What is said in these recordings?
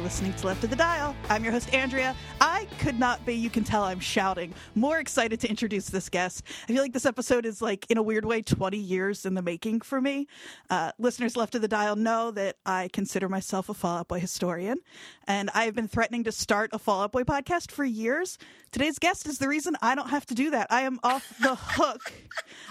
You're listening to Left of the Dial. I'm your host, Andrea. I could not be, you can tell I'm shouting, more excited to introduce this guest. I feel like this episode is, like, in a weird way, 20 years in the making for me. Uh, listeners left of the dial know that I consider myself a Fall Out Boy historian, and I have been threatening to start a Fall Out Boy podcast for years. Today's guest is the reason I don't have to do that. I am off the hook.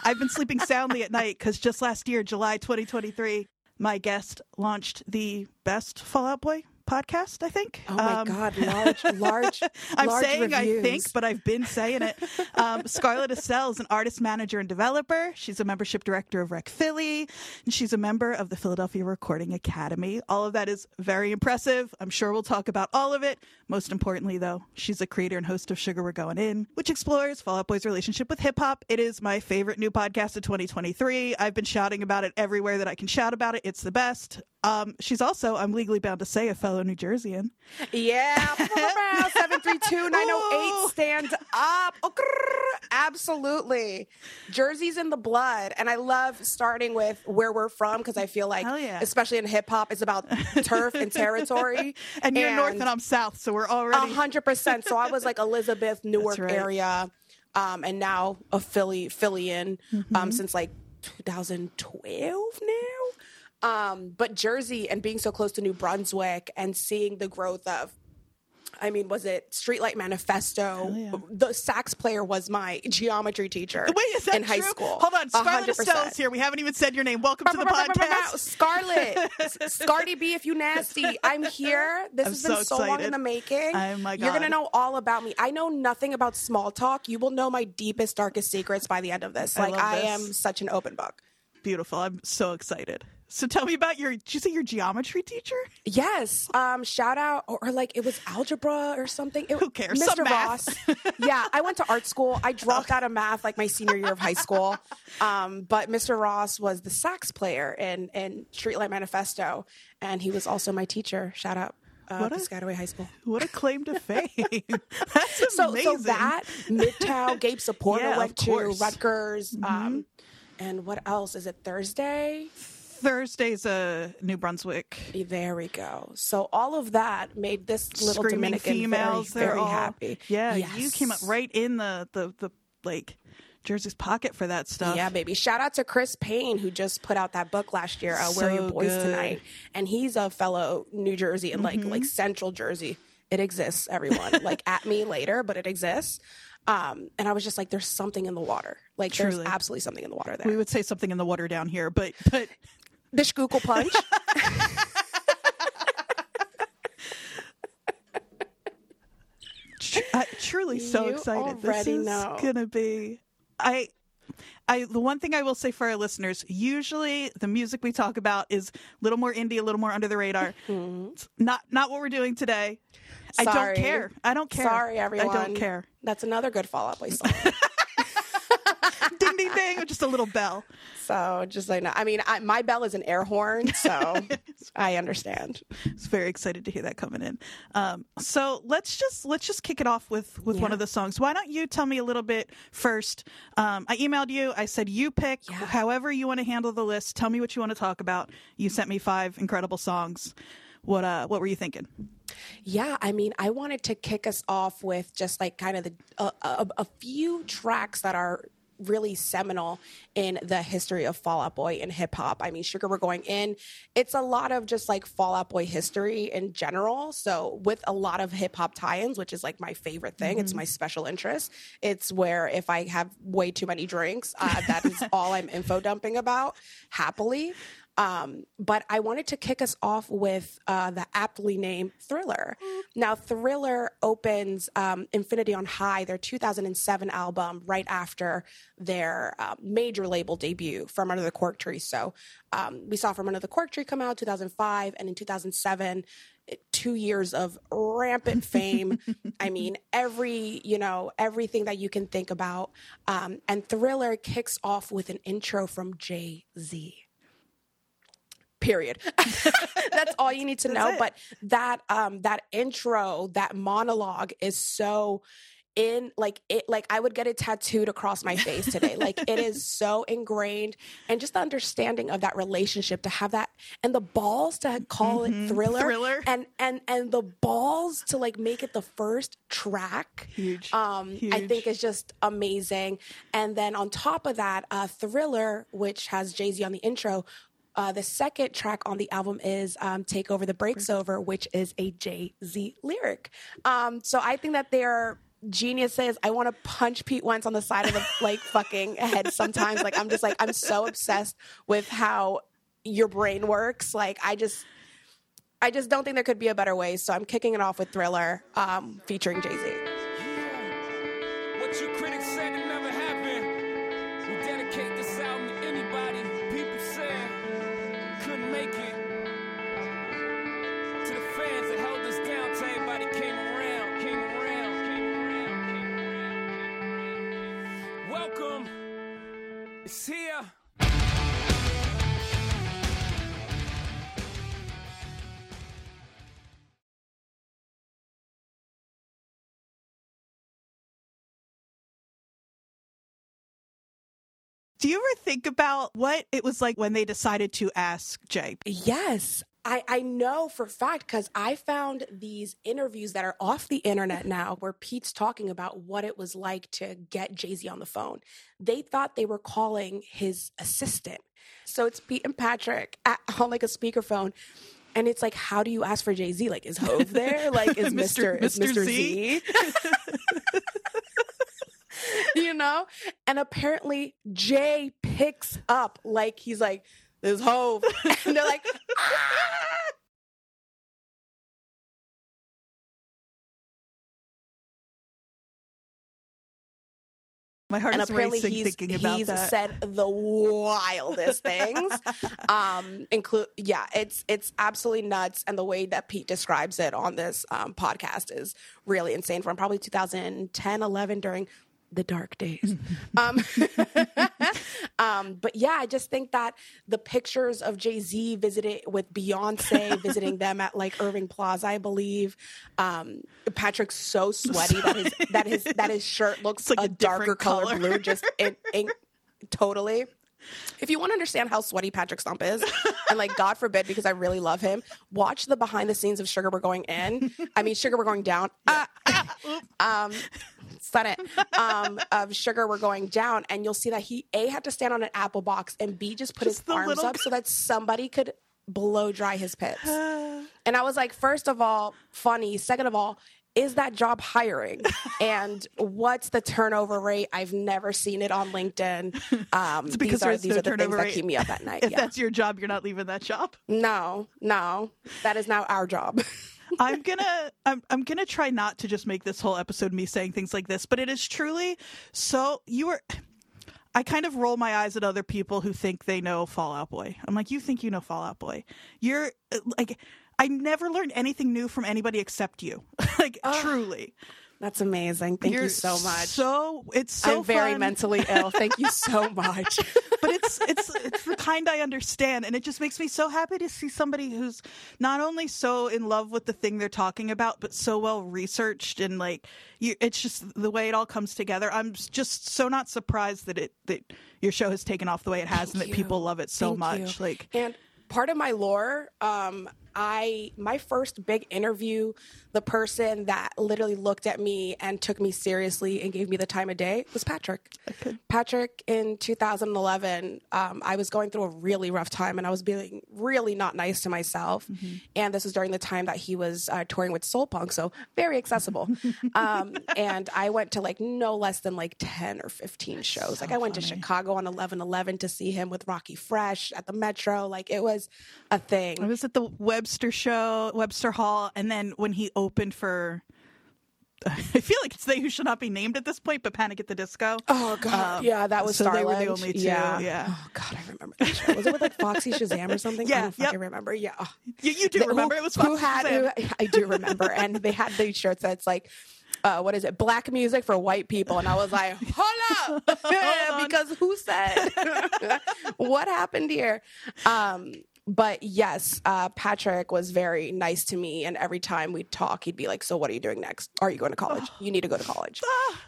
I've been sleeping soundly at night because just last year, July 2023, my guest launched the best Fall Out Boy podcast, I think. Oh my Um, God, large, large. I'm large saying I think, but I've been saying it. Um, Scarlet Estelle is an artist, manager, and developer. She's a membership director of REC Philly, and she's a member of the Philadelphia Recording Academy. All of that is very impressive. I'm sure we'll talk about all of it. Most importantly, though, she's a creator and host of Sugar We're Going In, which explores Fall Out Boy's relationship with hip hop. It is my favorite new podcast of 2023. I've been shouting about it everywhere that I can shout about it. It's the best. Um, she's also, I'm legally bound to say, a fellow New Jerseyan. Yeah, seven three two nine zero Ooh. eight. Stand up. Oh, absolutely. Jersey's in the blood, and I love starting with where we're from because I feel like, yeah. especially in hip hop, it's about turf and territory. And you're north and I'm south, so we're already A hundred percent. So I was like Elizabeth, Newark right. area, um, and now a Philly Phillian Mm-hmm. um, since like 2012 now. Um, but Jersey and being so close to New Brunswick and seeing the growth of. I mean, was it Streetlight Manifesto? yeah. The sax player was my geometry teacher Wait, is that in high school. Hold on, Scarlet hundred Estelle here. We haven't even said your name. Welcome to the podcast. Scarlet. Scardy B, if you nasty, I'm here. This I'm has been so so, long in the making. Oh my You're gonna know all about me. I know nothing about small talk. You will know my deepest, darkest secrets by the end of this. Like I, this. am such an open book. Beautiful. I'm so excited. So tell me about your. Did you say your geometry teacher? Yes. Um, shout out or, or like it was algebra or something. It, Who cares? Mr. Ross. yeah, I went to art school. I dropped out of math like my senior year of high school. Um, but Mr. Ross was the sax player in in Streetlight Manifesto, and he was also my teacher. Shout out. Uh, What a- Piscataway High School. What a claim to fame. That's So, amazing. so that Midtown, Gabe Saporta Yeah, went to course. Mm-hmm. Rutgers. Um, and what else? Is it Thursday? Thursday's uh, New Brunswick. There we go. So all of that made this little Screaming Dominican females. very, very all, happy. Yeah, you came up right in the the the like Jersey's pocket for that stuff. Yeah, baby. Shout out to Chris Payne who just put out that book last year, uh, Where Are Your Boys good. Mm-hmm. Tonight? And he's a fellow New Jersey and like like Central Jersey. It exists, everyone. like at me later, but it exists. Um, and I was just like, there's something in the water. Like Truly. there's absolutely something in the water there. We would say something in the water down here, but but the Schuylkill Punch. I, truly so You excited. This is know. gonna be. I. I, the one thing I will say for our listeners, usually the music we talk about is a little more indie, a little more under the radar. It's not not what we're doing today. I don't. Care. I don't care. Sorry, everyone. I don't care. That's another good Fall Out Boy song. ding ding ding, just a little bell. so just like, I mean, I, my bell is an air horn, so I understand. I was very excited to hear that coming in. Um, so let's just let's just kick it off with with one of the songs. Why don't you tell me a little bit first? Um, I emailed you. I said you pick Yeah. however you want to handle the list. Tell me what you want to talk about. You sent me five incredible songs. What uh what were you thinking? Yeah, I mean, I wanted to kick us off with just like kind of the a, a, a few tracks that are really seminal in the history of Fall Out Boy and hip hop. I mean, Sugar We're Going In, it's a lot of just like Fall Out Boy history in general. So, with a lot of hip hop tie ins, which is like my favorite thing, it's my special interest. It's where if I have way too many drinks, uh, that is all I'm info dumping about happily. Um, but I wanted to kick us off with uh, the aptly named Thriller. Now, Thriller opens um, Infinity on High, their 2007 album, right after their uh, major label debut, From Under the Cork Tree. So um, we saw From Under the Cork Tree come out 2005, and in 2007, two years of rampant fame. I mean, every, you know, everything that you can think about. Um, and Thriller kicks off with an intro from Jay Z period that's all you need to know but that um that intro that monologue is so in like it like I would get it tattooed across my face today. like it is so ingrained and just the understanding of that relationship to have that and the balls to call Mm-hmm. it thriller, Thriller. and and and the balls to like make it the first track Huge. um I think is just amazing. And then on top of that, uh Thriller which has Jay-Z on the intro uh, the second track on the album is um, "Take Over the Breaks Over," which is a Jay Z lyric. Um, so I think that they're geniuses. I want to punch Pete Wentz on the side of the like fucking head sometimes. Like I'm just like I'm so obsessed with how your brain works. Like I just. I just don't think there could be a better way, so I'm kicking it off with Thriller, um, featuring Jay Z. Do you ever think about what it was like when they decided to ask Jay? Yes. I, I know for a fact because I found these interviews that are off the internet now where Pete's talking about what it was like to get Jay Z on the phone. They thought they were calling his assistant. So it's Pete and Patrick at, on like a speakerphone. And it's like, how do you ask for Jay Z? Like, is Hove there? Like, is Mr. Mr. is. Mr. Z? Z? you know? And apparently Jay picks up like he's like, this Hove. And they're like, ah! My heart and is racing he's, thinking about that, he's that. said the wildest things um include yeah it's it's absolutely nuts and the way that pete describes it on this um, podcast is really insane from probably 2010 11 during the dark days um, um but yeah i just think that the pictures of jay-z visited with beyonce visiting them at like irving plaza i believe um patrick's so sweaty that his that his that his shirt looks like a, a darker color color. blue just in, in totally if you want to understand how sweaty Patrick Stump is, and like God forbid, because I really love him, watch the behind the scenes of Sugar We're Going In. I mean, Sugar We're Going Down. Ah, um, said it. Um, of Sugar We're Going Down, and you'll see that he a had to stand on an apple box, and b just put Just his arms little up so that somebody could blow dry his pits. And I was like, first of all, funny. Second of all, is that job hiring? and what's the turnover rate? I've never seen it on LinkedIn. Um, It's because these are these no are the things turnover that keep me up at night. if yeah. that's your job, you're not leaving that job. No, no, that is now our job. I'm gonna I'm I'm gonna try not to just make this whole episode me saying things like this, but it is truly so you are I kind of roll my eyes at other people who think they know Fall Out Boy. I'm like, you think you know Fall Out Boy. You're uh, like I never learned anything new from anybody except you. like truly. That's amazing. Thank You're you so much. So it's so I'm very fun. mentally ill. Thank you so much. but it's it's it's the kind I understand, and it just makes me so happy to see somebody who's not only so in love with the thing they're talking about, but so well researched and like you. It's just the way it all comes together. I'm just so not surprised that it that your show has taken off the way it has, and that you. people love it so Thank much. you. Like and part of my lore um i my first big interview the person that literally looked at me and took me seriously and gave me the time of day was patrick. Patrick in 2011 um, i was going through a really rough time and i was being really not nice to myself. Mm-hmm. and this was during the time that he was uh, touring with soul punk so very accessible. Um, and i went to like no less than like 10 or 15 shows. like i went to chicago on 11 11 to see him with Rockie Fresh at the metro. Like it was a thing. I was at the Webster show, Webster Hall, and then when he opened for. I feel like it's they who should not be named at this point, but Panic at the Disco. Oh god, Um, yeah, that was so they Starland. were the only two, Yeah, yeah. Oh god, I remember that show. Was it with like Foxy Shazam or something? Yeah, I don't yep. fucking remember. Yeah. You, you do Who- remember it was who Foxy had? Shazam. Who, I do remember, and they had these shirts that's like. Uh, what is it? Black music for white people, and I was like, "Hold up!" because who said? what happened here? Um, but yes, uh, Patrick was very nice to me, and every time we'd talk, he'd be like, "So what are you doing next? Are you going to college? You need to go to college."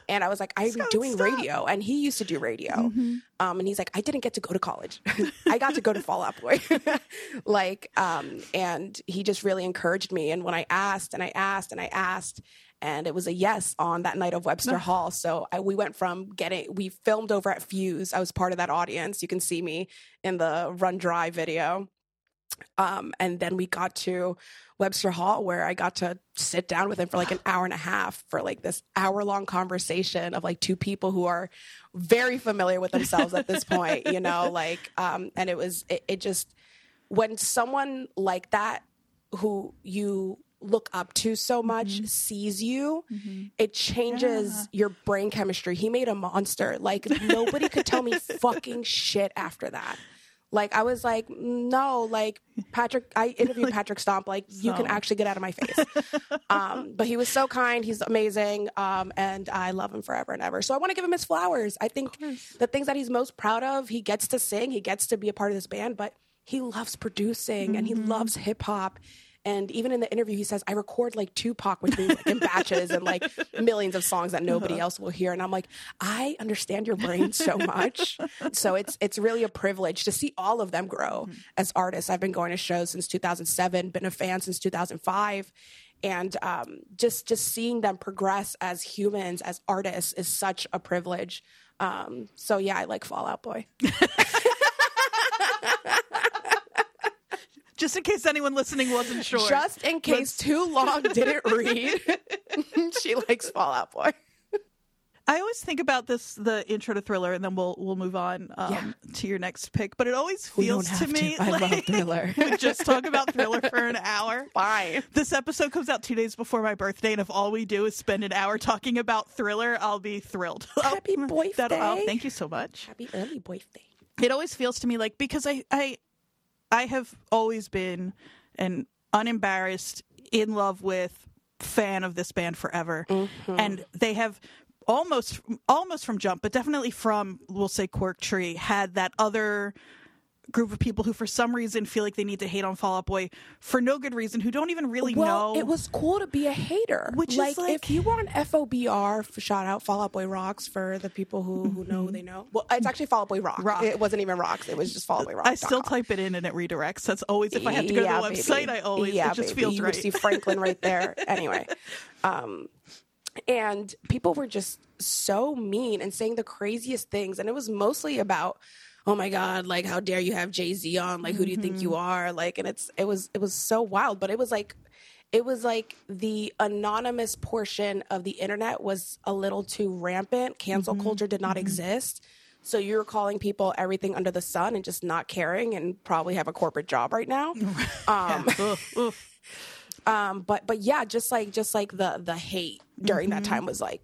And I was like, "I'm doing stop. radio," and he used to do radio. Mm-hmm. Um, and he's like, "I didn't get to go to college. I got to go to Fall Out Boy." like, um, and he just really encouraged me. And when I asked and I asked and I asked, and it was a yes on that night of Webster Hall. So I, we went from getting, we filmed over at Fuse. I was part of that audience. You can see me in the Run Dry video. Um, and then we got to Webster Hall where I got to sit down with him for like an hour and a half for like this hour long conversation of like two people who are very familiar with themselves at this point, you know, like, um, and it was, it, it just, when someone like that who you look up to so much sees you, it changes your brain chemistry. He made a monster. Like nobody could tell me fucking shit after that. Like I was like, no, like Patrick. I interviewed Patrick Stump. Like you can actually get out of my face. um, but he was so kind. He's amazing, um, and I love him forever and ever. So I want to give him his flowers. I think the things that he's most proud of, he gets to sing, he gets to be a part of this band, but he loves producing and he loves hip hop. And even in the interview, he says, I record like Tupac, which means like in batches and like millions of songs that nobody else will hear. And I'm like, I understand your brain so much. so it's it's really a privilege to see all of them grow as artists. I've been going to shows since 2007, been a fan since 2005. And um, just just seeing them progress as humans, as artists, is such a privilege. Um, so yeah, I like Fall Out Boy. Just in case anyone listening wasn't sure. Just in case too long didn't read, she likes Fall Out Boy. I always think about this, the intro to Thriller, and then we'll we'll move on um, Yeah. to your next pick. But it always feels to have to. me I like love Thriller. just talk about Thriller for an hour. Fine. This episode comes out two days before my birthday, and if all we do is spend an hour talking about Thriller, I'll be thrilled. Happy oh, birthday. thank you so much. Happy early birthday. it always feels to me like because I I I have always been an unembarrassed, in love with fan of this band forever, mm-hmm. and they have almost almost from jump, but definitely from we'll say Cork Tree had that other group of people who for some reason feel like they need to hate on Fall Out Boy for no good reason who don't even really Well, know it was cool to be a hater. Which is like, like- if you were on FOBR, shout out Fall Out Boy Rocks for the people who, who know who they know. Well, it's actually Fall Out Boy Rock. Rock. It wasn't even Rocks. It was just Fall Out Boy Rock. I still type it in and it redirects. That's always if I have to go to the website. I always yeah, it just baby. feels you right. would see Franklin right there. anyway, um, and people were just so mean and saying the craziest things, and it was mostly about. Oh my God! Like, how dare you have Jay Z on? Like, who do you think Mm-hmm. you are? Like, and it's it was it was so wild, but it was like it was like the anonymous portion of the internet was a little too rampant. Cancel Mm-hmm. culture did not exist. So you're calling people everything under the sun and just not caring and probably have a corporate job right now. Um, um, but but yeah, just like just like the the hate during that Mm-hmm. time was like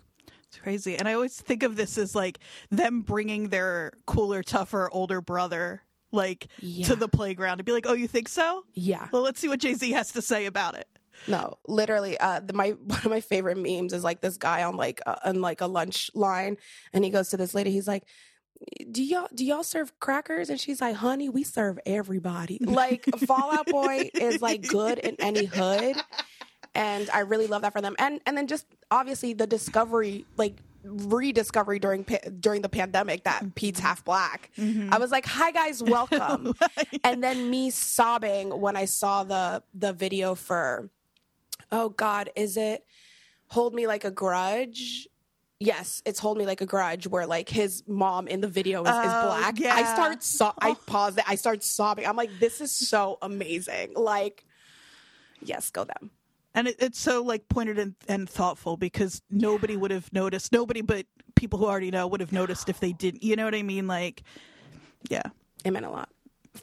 crazy. And I always think of this as like them bringing their cooler, tougher, older brother like Yeah. to the playground to be like, "Oh, you think so? yeah. Well, let's see what Jay Z has to say about it." No, literally, uh, the, my one of my favorite memes is like this guy on like uh, on like a lunch line, and he goes to this lady. He's like, "Do y'all do y'all serve crackers?" And she's like, "Honey, we serve everybody." Like Fall Out Boy is like good in any hood, and I really love that for them. And and then just obviously the discovery, like rediscovery during pa- during the pandemic that mm-hmm. Pete's half black. Mm-hmm. I was like, "Hi guys, welcome," and then me sobbing when I saw the the video for oh god is it hold me like a grudge? Yes it's hold me like a grudge where like his mom in the video is, is Oh, black. I start so- i oh. pause it. I start sobbing. I'm like this is so amazing. Like yes go them And it, it's so like pointed and, and thoughtful because nobody would have noticed. Nobody but people who already know would have noticed if they didn't. You know what I mean? Like, yeah. it meant a lot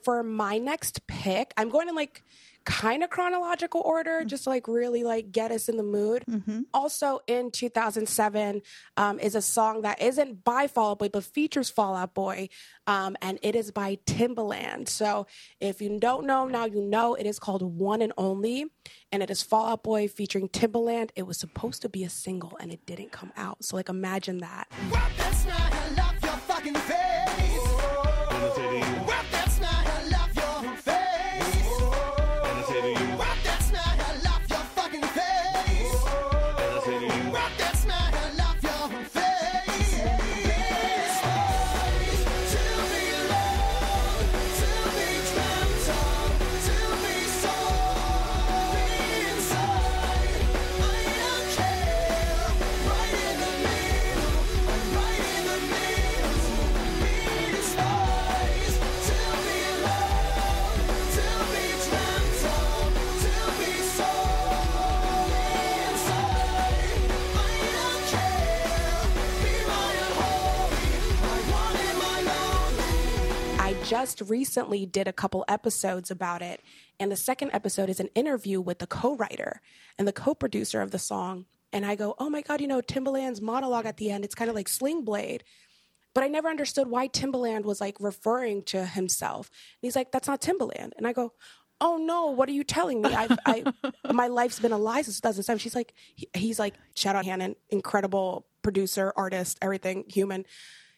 for my next pick i'm going to like kind of chronological order just to like really like get us in the mood. Mm-hmm. also in 2007 um, is a song that isn't by fall out boy but features fall out boy um, and it is by timbaland. So if you don't know now you know it is called one and only and it is fall out boy featuring timbaland. It was supposed to be a single and it didn't come out. So like imagine that. Well, just recently did a couple episodes about it. And the second episode is an interview with the co writer and the co producer of the song. And I go, oh my God, you know, Timbaland's monologue at the end, it's kind of like Sling Blade. But I never understood why Timbaland was like referring to himself. And he's like, that's not Timbaland. And I go, oh no, what are you telling me? I've, I, my life's been a lie since 2007. She's like, he- he's like, shout out Hannon, incredible producer, artist, everything, human.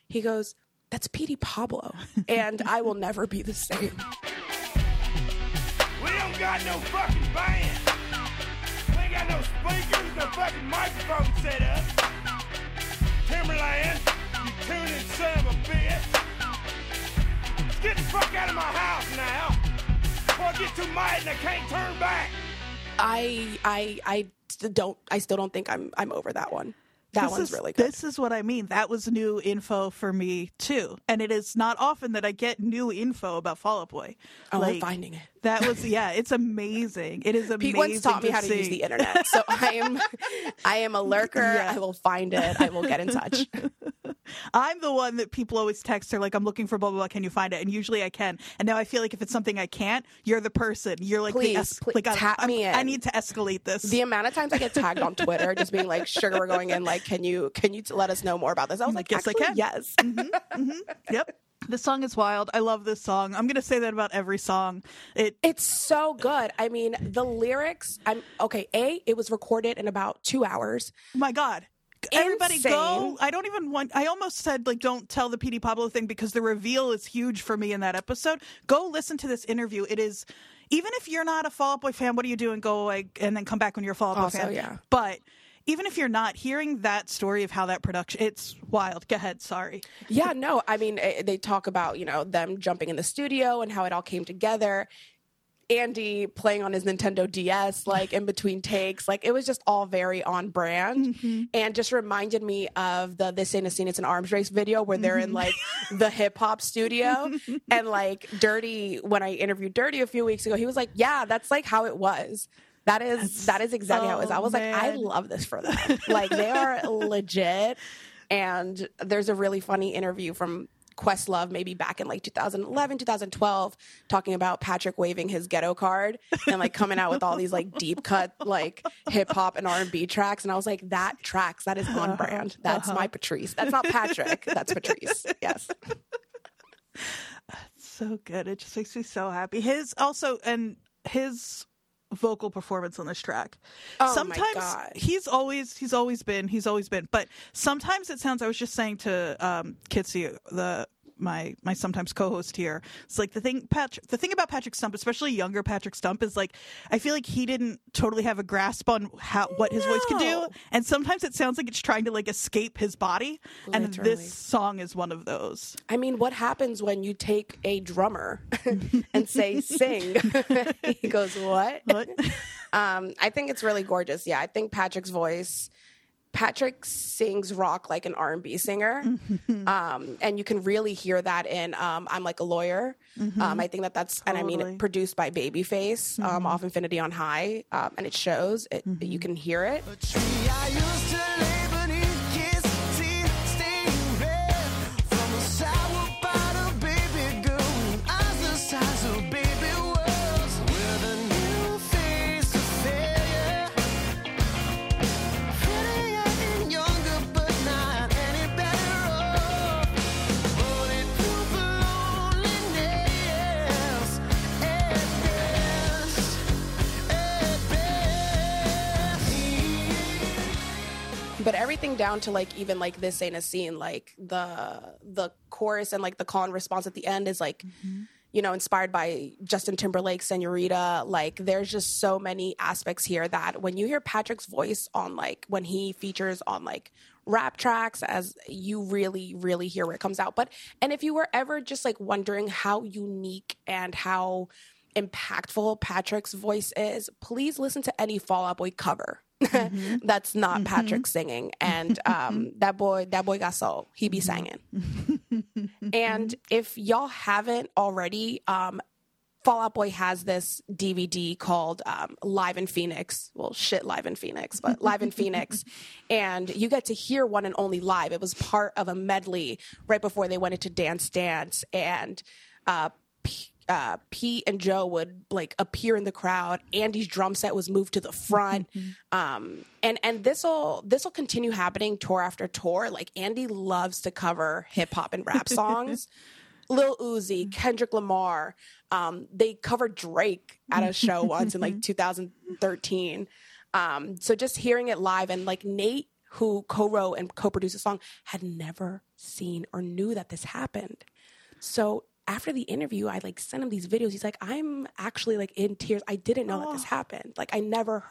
He goes, that's Petey Pablo. And I will never be the same. We don't got no fucking band. We ain't got no speakers, no fucking microphone set up. Timbaland, you tuning son of a bitch. Get the fuck out of my house now. Before I get too mad and I can't turn back. I, I, I don't, I still don't think I'm, I'm over that one. That This one's is- really good. This is what I mean. That was new info for me too, and it is not often that I get new info about Fall Out Boy. Oh, I'm finding it. That was yeah, it's amazing. It is amazing. Pete once taught me how to use the internet, so I am, I am a lurker. Yeah. I will find it. I will get in touch. I'm the one that people always text her like, "I'm looking for blah blah blah. Can you find it?" And usually I can. And now I feel like if it's something I can't, you're the person. You're like Please, the es- please, like I- tap I'm- me I in. need to escalate this. The amount of times I get tagged on Twitter, just being like, "Sugar, we're going in. Like, can you can you let us know more about this?" I was like, Yes, I "Actually, can." Yes. Mm-hmm, mm-hmm. yep. This song is wild. I love this song. I'm gonna say that about every song. It It's so good. I mean, the lyrics. I'm okay. A, it was recorded in about two hours. Oh my god everybody go i don't even want i almost said like don't tell the Petey Pablo thing because the reveal is huge for me in that episode go listen to this interview it is even if you're not a fall out boy fan what are you doing go away and then come back when you're a fall out boy Also, fan yeah. but even if you're not hearing that story of how that production it's wild. Go ahead. Sorry. Yeah, no, I mean, eh, eh, they talk about, you know, them jumping in the studio and how it all came together. Andy playing on his Nintendo DS, like in between takes, like it was just all very on brand, mm-hmm. and just reminded me of the "This Ain't a Scene, It's an Arms Race" video where they're in like mm-hmm. the hip hop studio, and like Dirty. When I interviewed Dirty a few weeks ago, he was like, "Yeah, that's like how it was." That is that is exactly how it was. I was like, I love this for them. like they are legit. And there's a really funny interview from Questlove, maybe back in like 2011, 2012, talking about Patrick waving his ghetto card and like coming out with all these like deep cut like hip hop and R and B tracks. And I was like, that tracks, that is on uh-huh. brand. That's uh-huh. my Patrice. That's not Patrick. That's Patrice. Yes. That's so good it just makes me so happy his also and his vocal performance on this track Oh my sometimes God. he's always he's always been he's always been but sometimes it sounds i was just saying to um kitsy the my my sometimes co-host here it's like the thing patrick the thing about patrick stump especially younger patrick stump is like i feel like he didn't totally have a grasp on how what his voice could do and sometimes it sounds like it's trying to like escape his body and this song is one of those I mean, what happens when you take a drummer and say sing? he goes, what? What? Um, I think it's really gorgeous. Yeah, I think Patrick's voice. Patrick sings rock like an R and B singer, um, and you can really hear that in um, "I'm Like a Lawyer." Um, I think that that's, and I Totally. mean, produced by Babyface um, off Infinity on High, um, and it shows. It you can hear it. Everything down to like even like this ain't a scene like the the chorus and like the call and response at the end is like mm-hmm. you know inspired by justin timberlake senorita. Like there's just so many aspects here that when you hear patrick's voice on like when he features on like rap tracks as you really really hear where it comes out. But and if you were ever just like wondering how unique and how impactful Patrick's voice is, please listen to any Fall Out Boy cover. That's not Patrick singing, and um, that boy, that boy got soul. He be singing. and if y'all haven't already, um, Fall Out Boy has this DVD called um, Live in Phoenix. Well, shit, Live in Phoenix, but Live in Phoenix. And you get to hear one and only live. It was part of a medley right before they went into Dance Dance. And uh, uh, Pete and Joe would like appear in the crowd. Andy's drum set was moved to the front, um, and and this will this will continue happening tour after tour. Like Andy loves to cover hip hop and rap songs. Lil Uzi, Kendrick Lamar. Um, they covered Drake at a show once in like 2013. Um, so just hearing it live and like Nate, who co-wrote and co-produced the song, had never seen or knew that this happened. So after the interview, I like sent him these videos. He's like, "I'm actually like in tears. I didn't know that this happened. Like I never,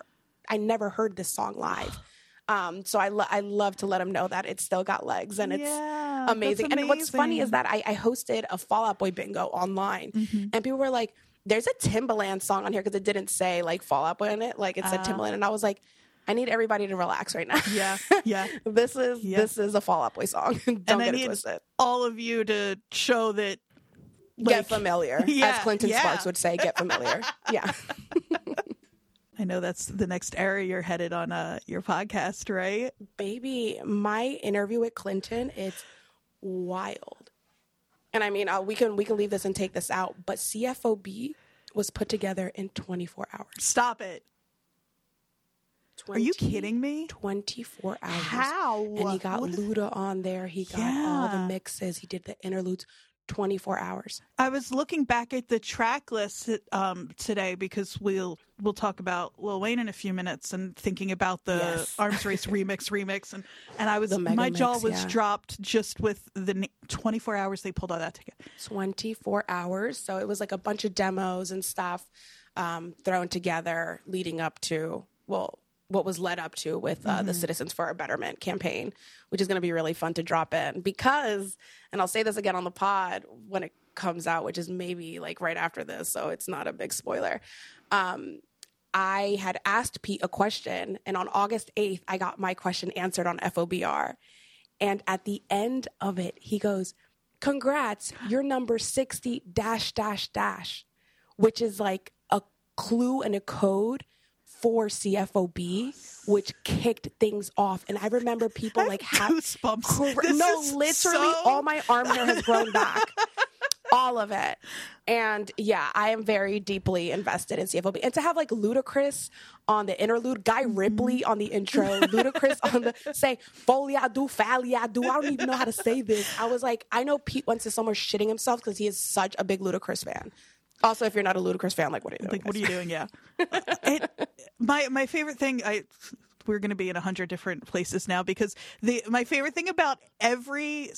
I never heard this song live." Um, so I, lo- I love to let him know that it's still got legs and it's Yeah, that's amazing. And what's funny is that I, I hosted a Fall Out Boy bingo online, Mm-hmm. and people were like, "There's a Timbaland song on here because it didn't say like Fall Out Boy in it, like it said Timbaland." And I was like, "I need everybody to relax right now. Ah. Yeah, yeah. this is Yeah. this is a Fall Out Boy song. Don't and I get it need twisted. all of you to show that. Get familiar, Yeah, as Clinton yeah. Sparks would say. Get familiar. yeah, I know that's the next era you're headed on uh, your podcast, right? baby, my interview with Clinton, it's wild. And I mean, uh, we can we can leave this and take this out, but CFOB was put together in 24 hours. Stop it. Are you kidding me? 24 hours. How? And he got What is- Luda on there. He got all the mixes. He did the interludes. 24 hours. I was looking back at the track list um, today because we'll we'll talk about Lil Wayne in a few minutes and thinking about the Yes. Arms Race remix remix and and I was my jaw was yeah. dropped just with the 24 hours they pulled out that ticket. 24 hours. So it was like a bunch of demos and stuff um, thrown together leading up to, well, what was led up to with uh, the Citizens for a Betterment campaign, which is going to be really fun to drop in because, and I'll say this again on the pod when it comes out, which is maybe like right after this, so it's not a big spoiler. Um, I had asked Pete a question, and on August 8th, I got my question answered on FOBR. And at the end of it, he goes, Congrats, you're number 60 dash dash dash, which is like a clue and a code for CFOB, which kicked things off. And I remember people like have goosebumps. This no, literally, so- all my arm hair has grown back. all of it. And yeah, I am very deeply invested in CFOB. And to have like Ludacris on the interlude, Guy Mm-hmm. Ripley on the intro, Ludacris on the say folia do falia do. I don't even know how to say this. I was like, I know Pete went to somewhere shitting himself because he is such a big Ludacris fan. Also, if you're not a Ludacris fan, like what are you doing? Like, what are you doing? Yeah. it, my my favorite thing, I we're going to be in a hundred different places now because the my favorite thing about every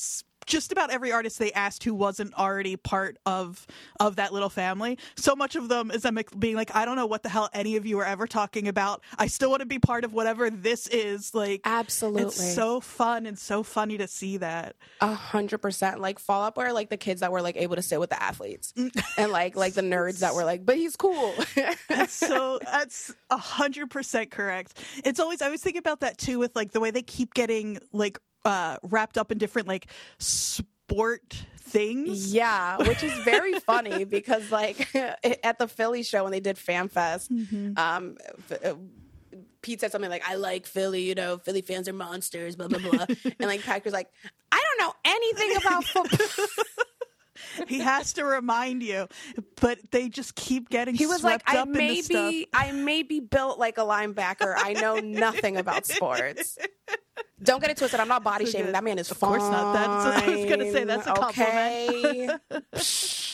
just about every artist they asked who wasn't already part of of that little family. So much of them is them being like, I don't know what the hell any of you are ever talking about. I still want to be part of whatever this is. Like, Absolutely. it's so fun and so funny to see that. A hundred percent. Like Fall Out Boy like the kids that were like able to sit with the athletes, mm. and like like the nerds that were like, but he's cool. That's so that's a hundred percent correct. It's always I was thinking about that too with like the way they keep getting like uh wrapped up in different like sport things. yeah, which is very funny because like at the Philly show when they did Fan Fest, um, f- uh, Pete said something like, "I like Philly, you know, Philly fans are monsters, blah blah blah," and like Packer's like, "I don't know anything about football." He has to remind you, but they just keep getting He was like, I may be, I may be built like a linebacker. I know nothing about sports. Don't get it twisted. I'm not body So shaming. good. That man is Of course not. That's- I was gonna say, that's a compliment.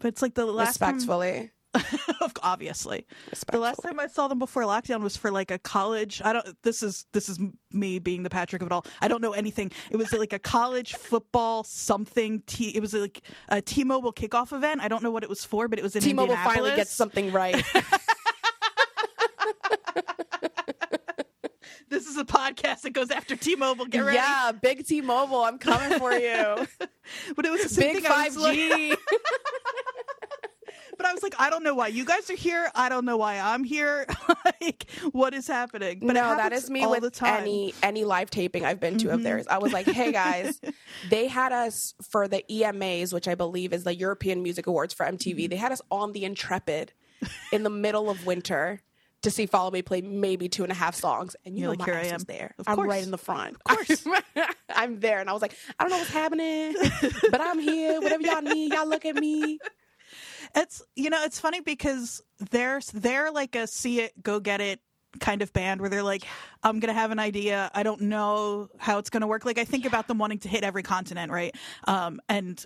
But it's like the last time, respectfully. obviously. The last time I saw them before lockdown was for like a college. I don't. This is this is me being the Patrick of it all. I don't know anything. It was like a college football something. T, it was like a T-Mobile kickoff event. I don't know what it was for, but it was in T-Mobile finally gets something right. This is a podcast that goes after T-Mobile. Get ready. yeah, big T-Mobile, I'm coming for you. but it was the same big thing. Five G. but I was like, I don't know why you guys are here. I don't know why I'm here. like, what is happening? But no, that is me all with the time. Mm-hmm. any any live taping I've been to of theirs. I was like, hey guys, they had us for the EMAs, which I believe is the European Music Awards for MTV. Mm-hmm. They had us on the Intrepid in the middle of winter to see Follow Me play maybe two and a half songs, and you You're know like, my "Here I am. was there. Of I'm course. right in the front. Of course. I'm there, and I was like, I don't know what's happening, but I'm here. Whatever y'all need, y'all look at me. It's you know, it's funny because they're they're like a see it, go get it kind of band where they're like, I'm gonna have an idea. I don't know how it's gonna work. Like I think about them wanting to hit every continent, right? Um, and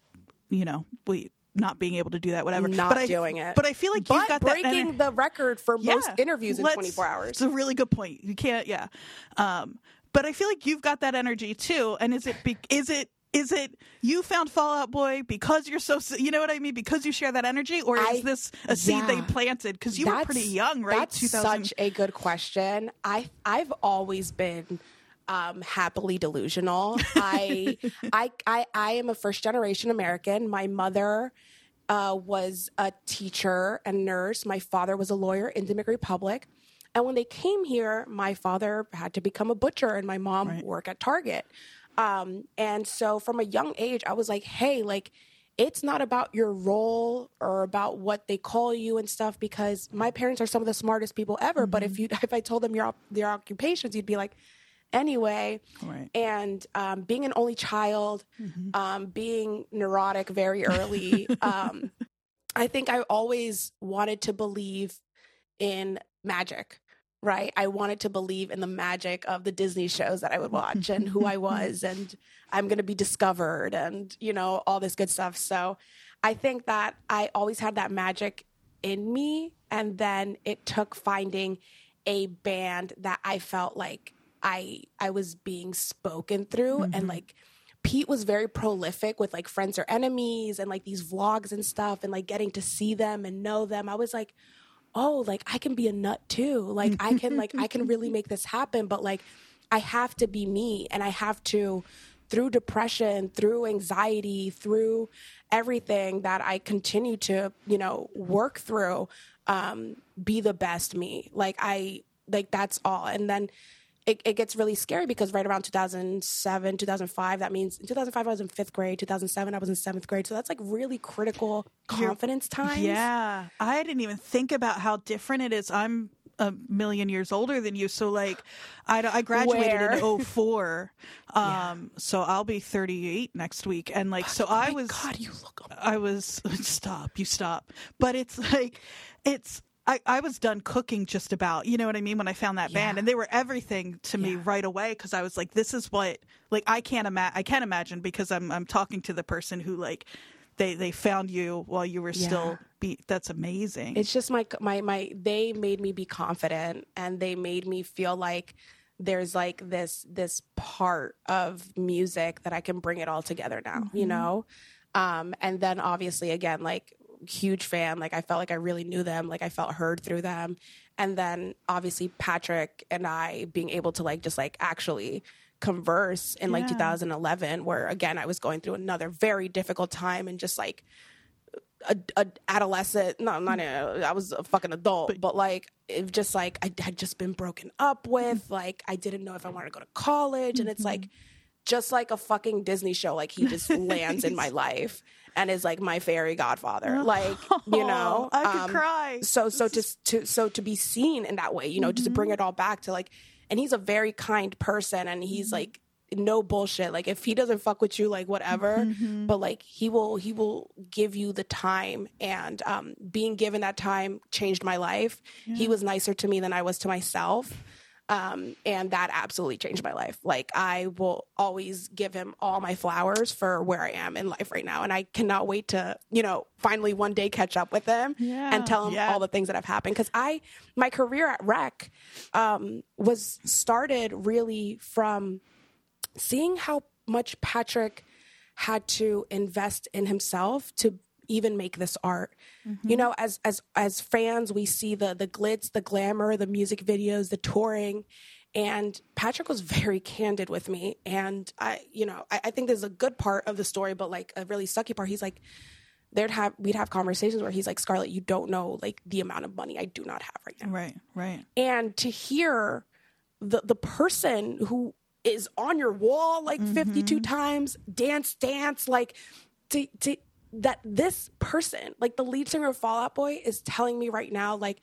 you know, we not being able to do that, whatever. Not but I, doing it. But I feel like But you've got that breaking ener- the record for most interviews in 24 hours. It's a really good point. You can't, yeah. Um, but I feel like you've got that energy too. And is it be- is it is it you found Fall Out Boy because you're so you know what I mean because you share that energy, or is I- this a seed they planted because you were pretty young, right? That's such a good question. I I've always been um, happily delusional. I, I I I am a first generation American. My mother uh, was a teacher and nurse. My father was a lawyer in the Republic. And when they came here, my father had to become a butcher and my mom Right. work at Target. Um, and so from a young age, I was like, hey, like, it's not about your role or about what they call you and stuff because my parents are some of the smartest people ever. But if you if I told them your their occupations, you'd be like, anyway. Right. And um, being an only child, um, being neurotic very early, um, I think I always wanted to believe in magic, right? I wanted to believe in the magic of the Disney shows that I would watch and who I was and I'm going to be discovered and, you know, all this good stuff. So I think that I always had that magic in me. And then it took finding a band that I felt like I I was being spoken through and mm-hmm. like Pete was very prolific with like friends or enemies and like these vlogs and stuff and like getting to see them and know them. I was like, oh, like I can be a nut too. Like I can like I can really make this happen, but like I have to be me and I have to through depression, through anxiety, through everything that I continue to, you know, work through, um, be the best me. Like I like that's all. And then it, it gets really scary because right around 2007 2005 that means in 2005 i was in fifth grade 2007 i was in seventh grade so that's like really critical confidence time. Yeah, I didn't even think about how different it is. I'm a million years older than you, so like, I, I graduated Where? in 04. Um, so I'll be 38 next week, and like, so I was. God, you look I was stop, you stop. But it's like, it's. I, I was done cooking just about, you know what I mean, when I found that band, and they were everything to me Yeah. right away because I was like, this is what, like, I can't imagine, I can't imagine because I'm I'm talking to the person who like, they they found you while you were still Yeah. be that's amazing. it's just my my my they made me be confident and they made me feel like there's like this this part of music that I can bring it all together now, you know? Um and then obviously again like huge fan, like I felt like I really knew them, like I felt heard through them. And then obviously Patrick and I being able to like just like actually converse in like Yeah. 2011 where again I was going through another very difficult time and just like a, a adolescent no not a, i was a fucking adult but, like it just like i had just been broken up with mm-hmm. like i didn't know if i wanted to go to college. And it's mm-hmm. like just like a fucking disney show like he just lands in my life and is like my fairy godfather. Like you know I could um, cry. so so just to so to be seen in that way you know just to bring it all back to like and he's a very kind person and he's like no bullshit. Like if he doesn't fuck with you like whatever but like he will he will give you the time and um being given that time changed my life. He was nicer to me than i was to myself um and that absolutely changed my life like i will always give him all my flowers for where i am in life right now and i cannot wait to you know finally one day catch up with him Yeah. and tell him Yeah. all the things that have happened because i my career at rec um was started really from seeing how much Patrick had to invest in himself to even make this art. Mm-hmm. You know, as as as fans, we see the the glitz, the glamour, the music videos, the touring. And Patrick was very candid with me. And I, you know, I, I think there's a good part of the story, but like a really sucky part, he's like, there'd have we'd have conversations where he's like, Scarlet, you don't know like the amount of money I do not have right now right, right. and to hear the the person who is on your wall like 52 mm-hmm. times dance dance like to to that this person like the lead singer of Fall Out Boy is telling me right now like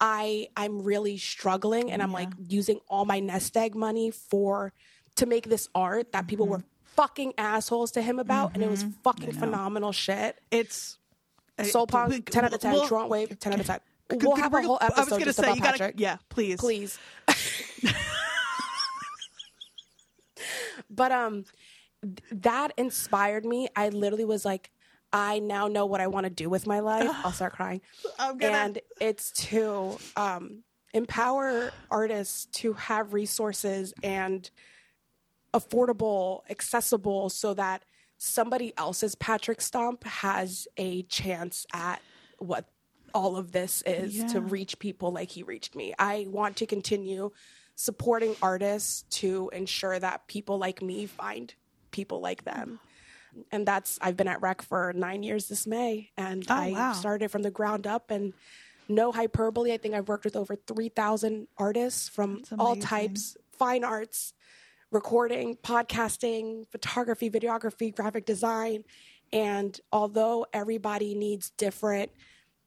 I I'm really struggling and I'm like using all my nest egg money for to make this art that people Mm-hmm. were fucking assholes to him about and it was fucking phenomenal shit. It's Soul we- Punk, 10 out of 10, we'll- Wave, 10 out of 10. Could- We'll have a whole gonna- I was episode gonna just say about you gotta, Patrick. yeah, please, please. but um that inspired me. I literally was like, I now know what I want to do with my life. I'll start crying. I'm gonna. And it's to um empower artists to have resources and affordable, accessible so that somebody else's Patrick Stump has a chance at what all of this is to reach people like he reached me. I want to continue supporting artists to ensure that people like me find people like them. And that's I've been at Rec for nine years this May, and Oh, I wow. started from the ground up. And no hyperbole, I think I've worked with over three thousand artists from all types, fine arts, recording, podcasting, photography, videography, graphic design. And although everybody needs different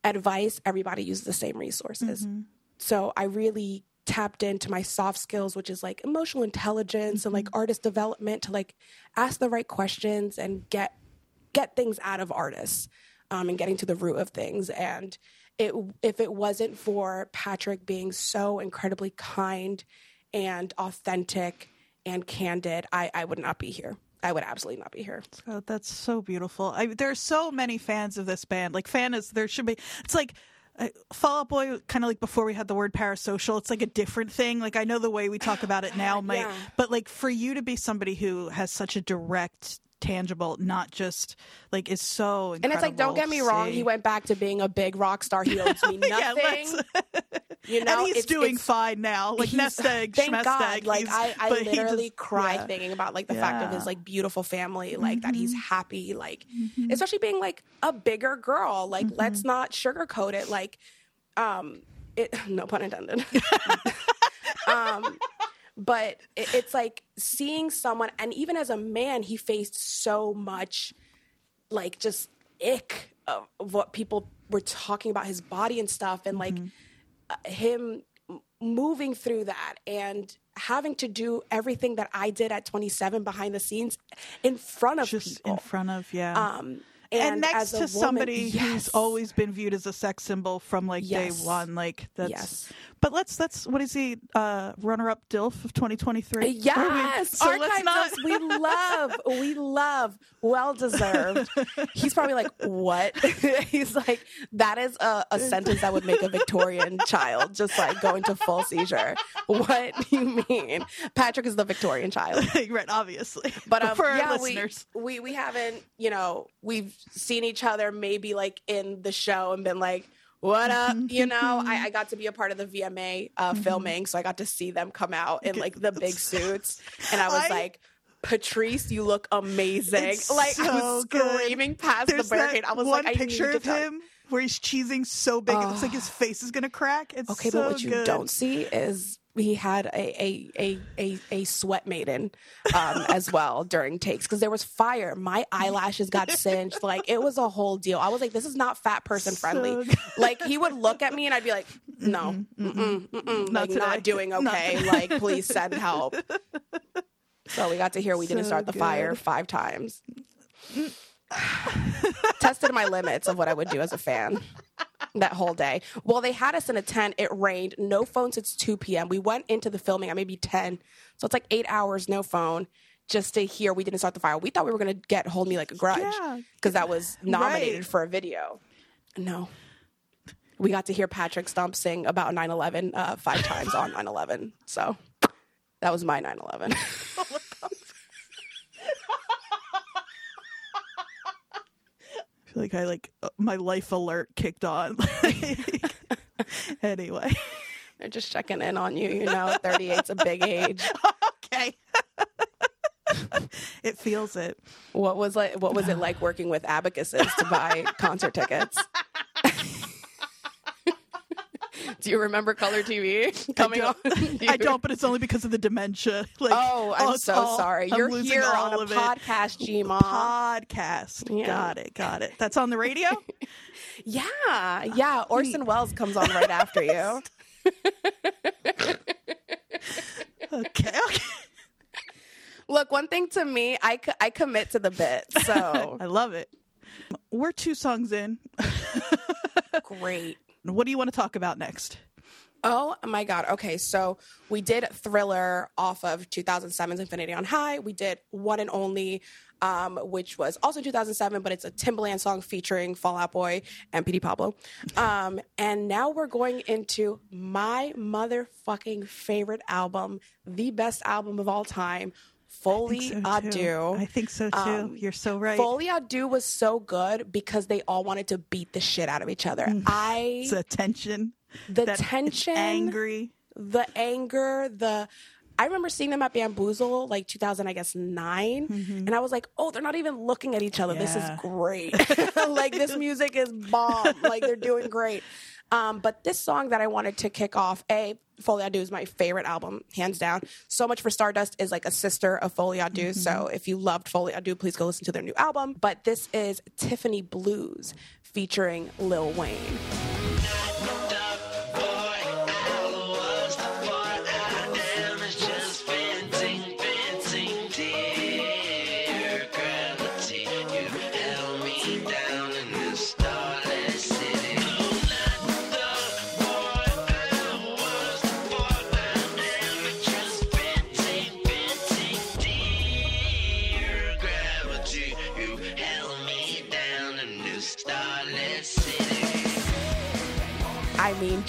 advice, everybody uses the same resources. Mm-hmm. So I really tapped into my soft skills, which is like emotional intelligence and like artist development to like ask the right questions and get get things out of artists um, and getting to the root of things. And it if it wasn't for Patrick being so incredibly kind and authentic and candid, I, I would not be here. I would absolutely not be here. Oh, that's so beautiful. I, there are so many fans of this band. Like fan is there should be. It's like Uh, Fall Out Boy, kind of like before we had the word parasocial. It's like a different thing. Like I know the way we talk about it now might, Yeah. but like for you to be somebody who has such a direct, tangible, not just like is so. And it's like, don't get me wrong, he went back to being a big rock star. He owes me Yeah, nothing. let's- you know, and he's It's- doing it's- fine now. Like nest egg, Thank God. egg. Like he's- I, I literally just- cry yeah. thinking about like the fact of his like beautiful family, like that he's Mm-hmm. happy, like especially being like a bigger girl. Like Mm-hmm. let's not sugarcoat it. Like, um, it no pun intended. um, but it, it's like seeing someone, and even as a man, he faced so much like just ick of, of what people were talking about his body and stuff and like uh, him moving through that and having to do everything that I did at 27 behind the scenes in front of just people in front of yeah. um and, and, next to woman- somebody who's always been viewed as a sex symbol from like Yes. day one like that's Yes. but let's let's what is he uh runner up dilf of 2023 Yes, so let's not we love, we love, well deserved. He's probably like, what? He's like, that is a, a sentence that would make a Victorian child just like go into full seizure. What do you mean? Patrick is the Victorian child. right obviously But um, for our yeah, listeners we, we we haven't, you know, we've seen each other maybe like in the show and been like, "What up?" You know, I, I got to be a part of the VMA uh, Mm-hmm. filming, so I got to see them come out in like the big suits, and I was I- like. Patrice, you look amazing! It's like I so was good. screaming past there's the barricade. I was one like, I picture of him where he's cheesing so big it looks like his face is gonna crack it's Okay, so but what you good. don't see is he had a a a a, a sweat maiden um, as well during takes because there was fire. My eyelashes got singed. Like it was a whole deal. I was like, this is not fat person friendly. So like he would look at me and I'd be like, mm-hmm, no, mm-hmm. mm-mm, mm-mm, Not like today. not doing Not okay. like please send help. So we got to hear we didn't start the fire five times. Mm. Tested my limits of what I would do as a fan that whole day. Well, they had us in a tent. It rained. No phone since 2 p.m. We went into the filming at maybe 10. So it's like eight hours, no phone, just to hear we didn't start the fire. We thought we were going to get Hold Me Like a Grudge Yeah. because that was nominated Right. for a video. No. We got to hear Patrick Stump sing about 9 11 uh, five times on 9 11. So that was my 9 11. feel like I like uh, my life alert kicked on. anyway, They're just checking in on you. You know, 38's a big age. okay. it feels it. What was like? What was it like working with abacuses to buy concert tickets? Do you remember color TV coming I on? I don't, but it's only because of the dementia. Like, Oh, I'm so all- sorry. I'm You're losing here all on a of it. podcast, Gma. Podcast. Yeah. Got it. Got it. That's on the radio. yeah, yeah. Ah, Orson Welles comes on right after you. okay. Okay. Look, one thing to me, I, I commit to the bit. So I love it. We're two songs in. great. What do you want to talk about next? Oh my God. Okay. So we did Thriller off of 2007's Infinity on High. We did One and Only, um, which was also 2007, but it's a Timbaland song featuring Fall Out Boy and Petey Pablo. Um, and now we're going into my motherfucking favorite album, the best album of all time, Folie So. à Deux. I think so too. Um, You're so right. Foley Ado was so good because they all wanted to beat the shit out of each other. I it's a tension. the that- tension, angry. the anger, the I remember seeing them at Bamboozle like 2000, I guess 9 and I was like, oh, they're not even looking at each other. This is great. like this music is bomb. like they're doing great. Um, but this song that I wanted to kick off, a Folie à is my favorite album, hands down. So much for Stardust is like a sister of à Deux. So mm-hmm. if you loved Folie à please go listen to their new album. But this is Tiffany Blues featuring Lil Wayne.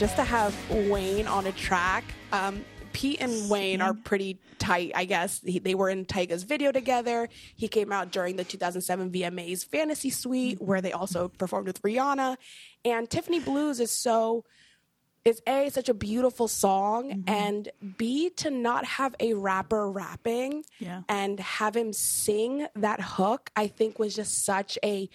Just to have Wayne on a track. Um, Pete and Wayne are pretty tight, I guess. He, they were in Tyga's video together. He came out during the 2007 VMAs Fantasy Suite, where they also performed with Rihanna. And Tiffany Blues is so is a such a beautiful song and b to not have a rapper rapping Yeah. and have him sing that hook i think was just such a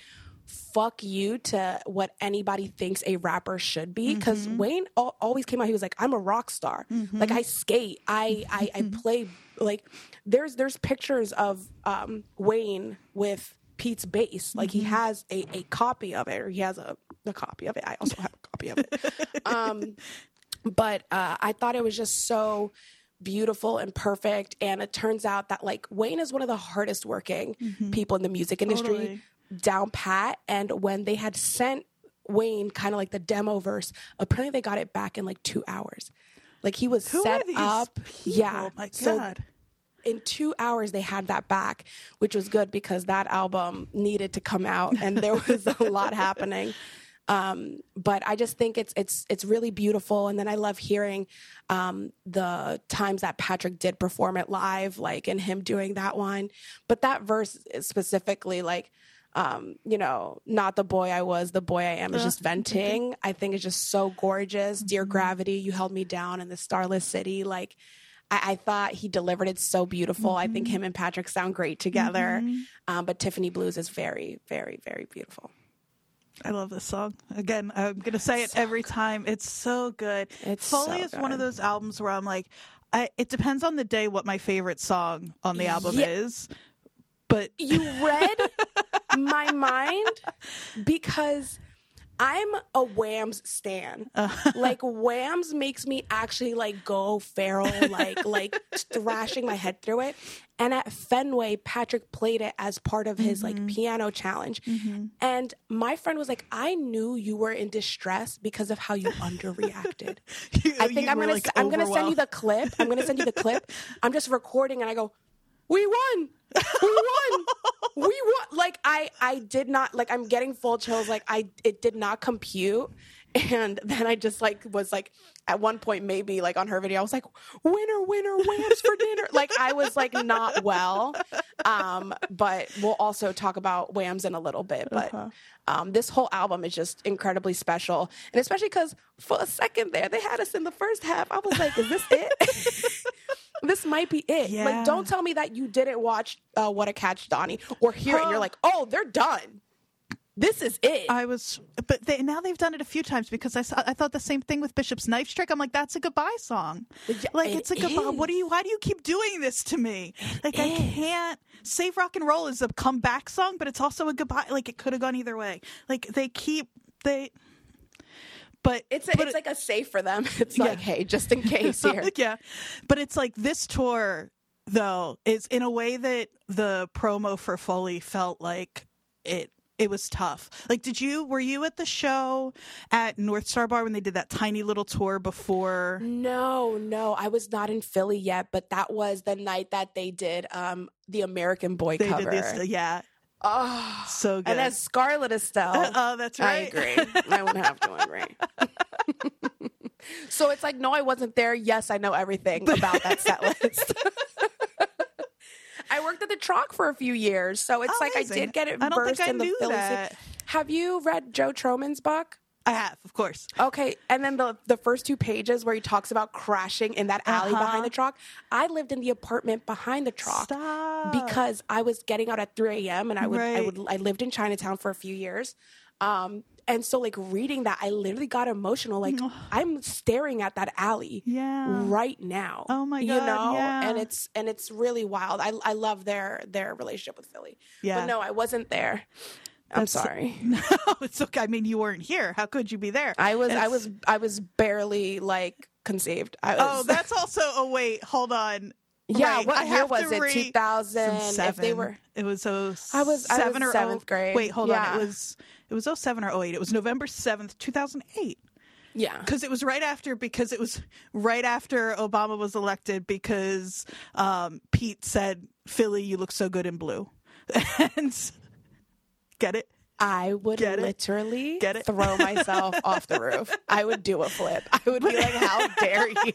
fuck you to what anybody thinks a rapper should be. Because wayne al- always came out he was like i'm a rock star. Like i skate. I i, I play like there's there's pictures of um wayne with pete's bass. Like he has a, a copy of it or he has a, a copy of it. I also have a copy of it. Um but uh, I thought it was just so beautiful and perfect. And it turns out that like Wayne is one of the hardest working people in the music industry, Totally. Down pat. And when they had sent Wayne kind of like the demo verse, apparently they got it back in like two hours. Like he was Who set up. people? Yeah. My So God. in two hours they had that back, which was good because that album needed to come out and there was a lot happening. Um, but I just think it's it's it's really beautiful, and then I love hearing um, the times that Patrick did perform it live, like and him doing that one. But that verse specifically, like um, you know, not the boy I was, the boy I am is just venting. I think it's just so gorgeous. Dear gravity, you held me down in the starless city, like. I, I thought he delivered it so beautiful. I think him and Patrick sound great together. Um, but Tiffany Blues is very, very, very beautiful. I love this song. Again, I'm gonna say it every time. It's so good. It's Folie so is one of those albums where I'm like, I, it depends on the day what my favorite song on the album Yeah. is. But You read my mind because I'm a Whams stan. Like Whams makes me actually like go feral, like like thrashing my head through it. And at Fenway, Patrick played it as part of his like piano challenge. And my friend was like, "I knew you were in distress because of how you underreacted." you, I think I'm gonna like, s- I'm gonna send you the clip. I'm gonna send you the clip. I'm just recording and I go, "We won. We won. we won." Like I I did not like I'm getting full chills like I it did not compute. And then I just like was like at one point maybe like on her video I was like winner winner whams for dinner like I was like not well um but we'll also talk about whams in a little bit but um this whole album is just incredibly special and especially cuz for a second there they had us in the first half I was like is this it this might be it Yeah. like don't tell me that you didn't watch uh, what a catch Donnie or hear it and you're like oh they're done This is it. I was, but they now they've done it a few times because I saw, I thought the same thing with Bishops Knife Trick. I'm like, that's a goodbye song. Yeah, Like it it's a goodbye. What do you? Why do you keep doing this to me? Like I is. can't. Save Rock and Roll is a comeback song, but it's also a goodbye. Like it could have gone either way. Like they keep they. But it's a, but it's it- like a safe for them. It's Yeah. like, hey, just in case here. yeah. But it's like this tour though is in a way that the promo for Folie felt like it it was tough. Like did you were you at the show at North Star Bar when they did that tiny little tour before No, no, I was not in Philly yet, but that was the night that they did um the American Boy they cover. did this yeah, oh, so good. and as Scarlet Estelle. oh, that's right. I agree. I would have to agree. so it's like, no, I wasn't there. Yes, I know everything about that set list. I worked at the Troc for a few years, so it's Oh, like I did get it I don't think I knew that. Have you read Joe Trohman's book? I have, of course. Okay, and then the the first two pages where he talks about crashing in that alley Uh-huh. behind the Troc. I lived in the apartment behind the Troc Stop. because I was getting out at 3 a.m. and I would I Right. would I lived in Chinatown for a few years. Um and so like reading that I literally got emotional like I'm staring at that alley Yeah. right now. Oh my god! You know? yeah. And it's and it's really wild. I I love their their relationship with Philly. Yeah. But no, I wasn't there. I'm That's- sorry. No, it's okay. I mean, you weren't here. How could you be there? I was I was I was barely like conceived. I was Oh, that's also. Oh, wait, hold on. Yeah, Right, what I year was it? re- 2000. If they were It was oh I was- I was seven or seventh oh- grade. Wait, hold Yeah. on. It was it was 07 or 08. It was November seventh, two thousand eight. yeah. Because it was right after because it was right after Obama was elected because um, Pete said, "Philly, you look so good in blue," and get it. I would Get it? literally Get it? throw myself off the roof. I would do a flip. I would be like, "How dare you!"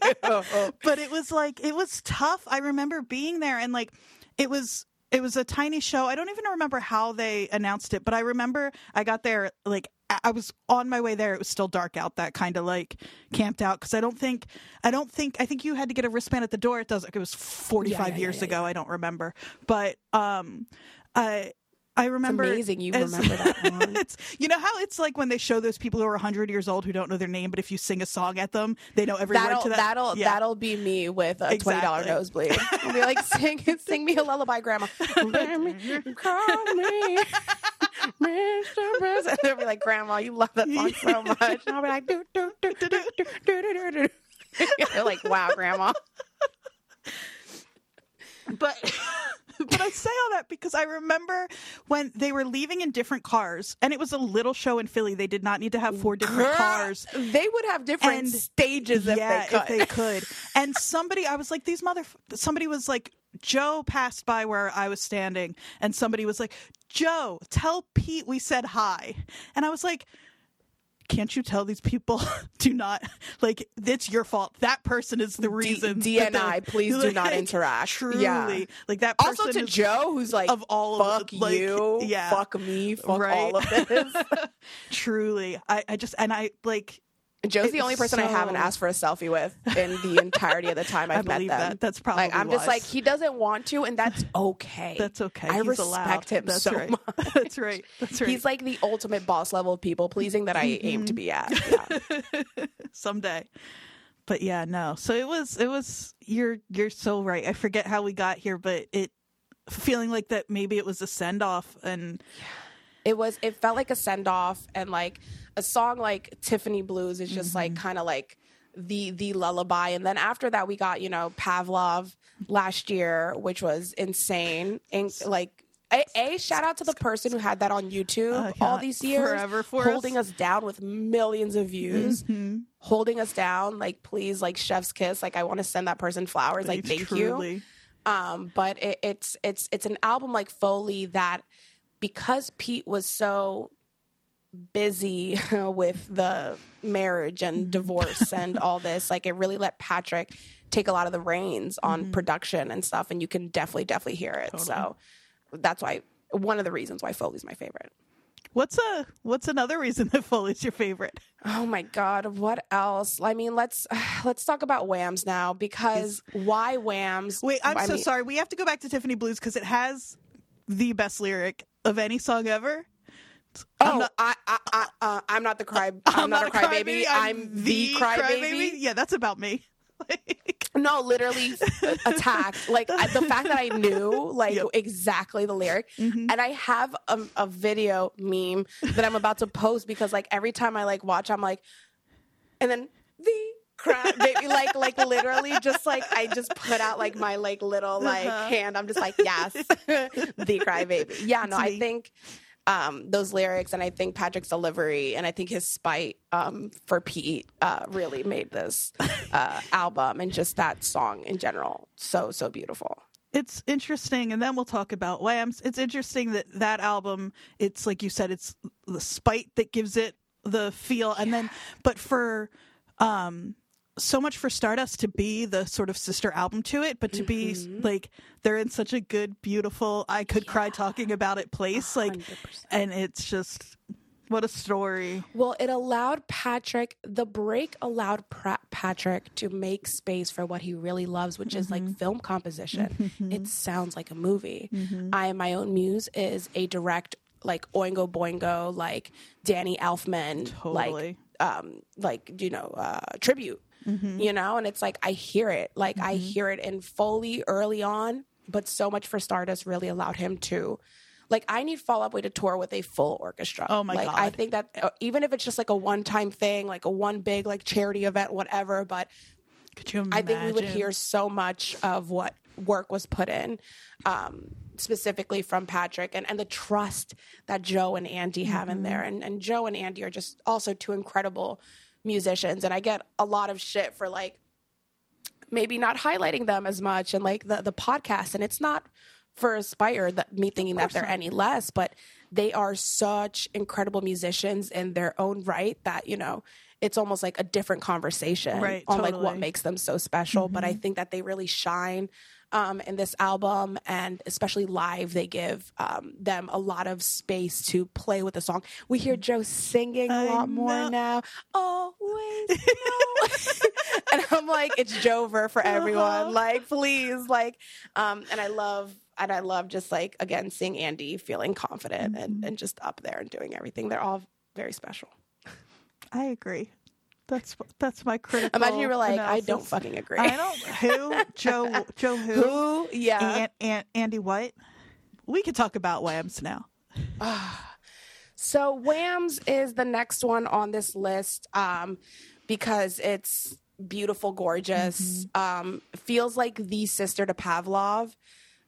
but it was like it was tough. I remember being there and like it was it was a tiny show. I don't even remember how they announced it, but I remember I got there like I was on my way there. It was still dark out. That kind of like camped out because I don't think I don't think I think you had to get a wristband at the door. It does like it was forty five Yeah, yeah, years yeah, ago. I don't remember, but um, I. I remember amazing you as- remember that one. it's you know how it's like when they show those people who are 100 years old who don't know their name but if you sing a song at them they know every word That'll to that that'll Yeah. that'll be me with a twenty dollar Exactly. nosebleed. I'll be like, "Sing sing me a lullaby, Grandma." Let me call me, Mr. President. They'll be like, "Grandma, you love that song so much." And I'll be like, "Do do do do do do do do do." They're like, "Wow, Grandma." but but I say all that because I remember when they were leaving in different cars, and it was a little show in Philly. They did not need to have four different Girl, cars. They would have different And- stages if yeah, they could. if they could. And somebody, I was like, these mother. Somebody was like, Joe passed by where I was standing, and somebody was like, Joe, tell Pete we said hi. And I was like. Can't you tell these people do not like it's your fault. That person is the reason. D- DNI, please do not interact. Truly, Yeah. like that. Person also to Joe, who's like, of all of fuck the- like, you, yeah. fuck me, fuck Right. all of this. truly, I, I just and I like Joe's It the only person I haven't asked for a selfie with in the entirety of the time I I've met believe them. that. That's probably like I'm just like he doesn't want to, and that's okay. That's okay. I He's respect allowed. him That's so right. much. That's right. That's right. He's like the ultimate boss level of people pleasing that I aim to mm-hmm. be at. Yeah. someday. But yeah, no. So it was it was you're you're so right. I forget how we got here, but it feeling like that maybe it was a send off and it was it felt like a send off and like a song like Tiffany Blues is just like Mm-hmm. kind of like the the lullaby and then after that we got you know Pavlove last year which was insane and like a, a shout out to the person who had that on YouTube Uh, yeah, all these years holding us. us. down with millions of views Mm-hmm. holding us down like please like chef's kiss like I want to send that person flowers like thank you truly. um but it, it's it's it's an album like folie that because pete was so busy with the marriage and mm-hmm. divorce and all this like it really let patrick take a lot of the reins on mm-hmm. production and stuff and you can definitely definitely hear it so that's why one of the reasons why folie's my favorite What's a what's another reason that Folie's your favorite? Oh my god, what else? I mean, let's let's talk about Whams now because why Whams? Wait, I'm I so mean, sorry. We have to go back to Tiffany Blues because it has the best lyric of any song ever. Oh, I'm not, I, I, I, uh, I'm not the cry. I'm, not, a crybaby. I'm, the crybaby. Yeah, that's about me. Like, No, literally uh, attacked. Like the fact that I knew like Yep. exactly the lyric, mhm. and I have a, a video meme that I'm about to post because like every time I like watch, I'm like, and then the cry baby, like like literally just like I just put out like my like little like Uh-huh. hand. I'm just like yes, the cry baby. Yeah, no, I think um those lyrics and I think Patrick's delivery and I think his spite um for Pete uh really made this uh album and just that song in general so so beautiful. it's interesting, and then we'll talk about Whams. It's interesting that that album, it's like you said, it's the spite that gives it the feel, and then, but for, um, so much for Stardust to be the sort of sister album to it, but to be Mhm. like they're in such a good, beautiful, I could cry talking about it place, like, 100%. and it's just what a story. Well, it allowed Patrick, the break allowed pra- Patrick to make space for what he really loves, which is like film composition. It sounds like a movie. I Am My Own Muse is a direct, like Oingo Boingo, like Danny Elfman, Totally. like, um, like, you know, uh, tribute, you know? And it's like, I hear it. Like, I hear it in Folie early on, but so much for Stardust really allowed him to. Like I need Fall Out Boy to tour with a full orchestra. Oh my like, I think that uh, even if it's just like a one-time thing, like a one big like charity event, whatever. But Could you I think we would hear so much of what work was put in, um, specifically from Patrick and, and the trust that Joe and Andy have in there. And, and Joe and Andy are just also two incredible musicians. And I get a lot of shit for like maybe not highlighting them as much and like the, the podcast. And it's not for Aspire that me thinking that they're any less, but they are such incredible musicians in their own right that, you know, it's almost like a different conversation Right, on like what makes them so special. But I think that they really shine um, in this album, and especially live, they give um, them a lot of space to play with the song. We hear Joe singing a lot more now. Always know. and I'm like, it's Jover for everyone. Uh-huh. Like, please, like, um, and I love. And I love just like again seeing Andy feeling confident Mm-hmm. and, and just up there and doing everything. They're all very special. I agree. That's that's my critical. Imagine you were like, I don't fucking agree. I don't. Who? Joe? Joe? Who? Who? Yeah. An, An, Andy White. We could talk about Whams now. So Whams is the next one on this list um, because it's beautiful, gorgeous. Um, feels like the sister to Pavlove.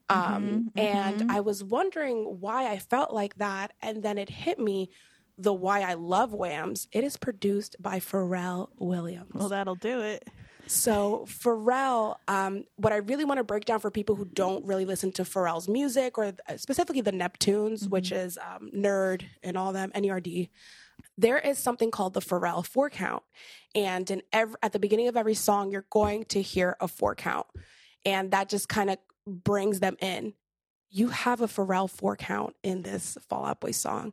Um, And I was wondering why I felt like that, and then it hit me the why I love Whams. It is produced by Pharrell Williams. Well, that'll do it. So Pharrell, um, what I really want to break down for people who don't really listen to Pharrell's music, or uh, specifically the Neptunes, which is um, Nerd and all them, Nerd. There is something called the Pharrell four count, and in every, at the beginning of every song, you're going to hear a four count, and that just kind of brings them in. You have a Pharrell four count in this Fall Out Boy song.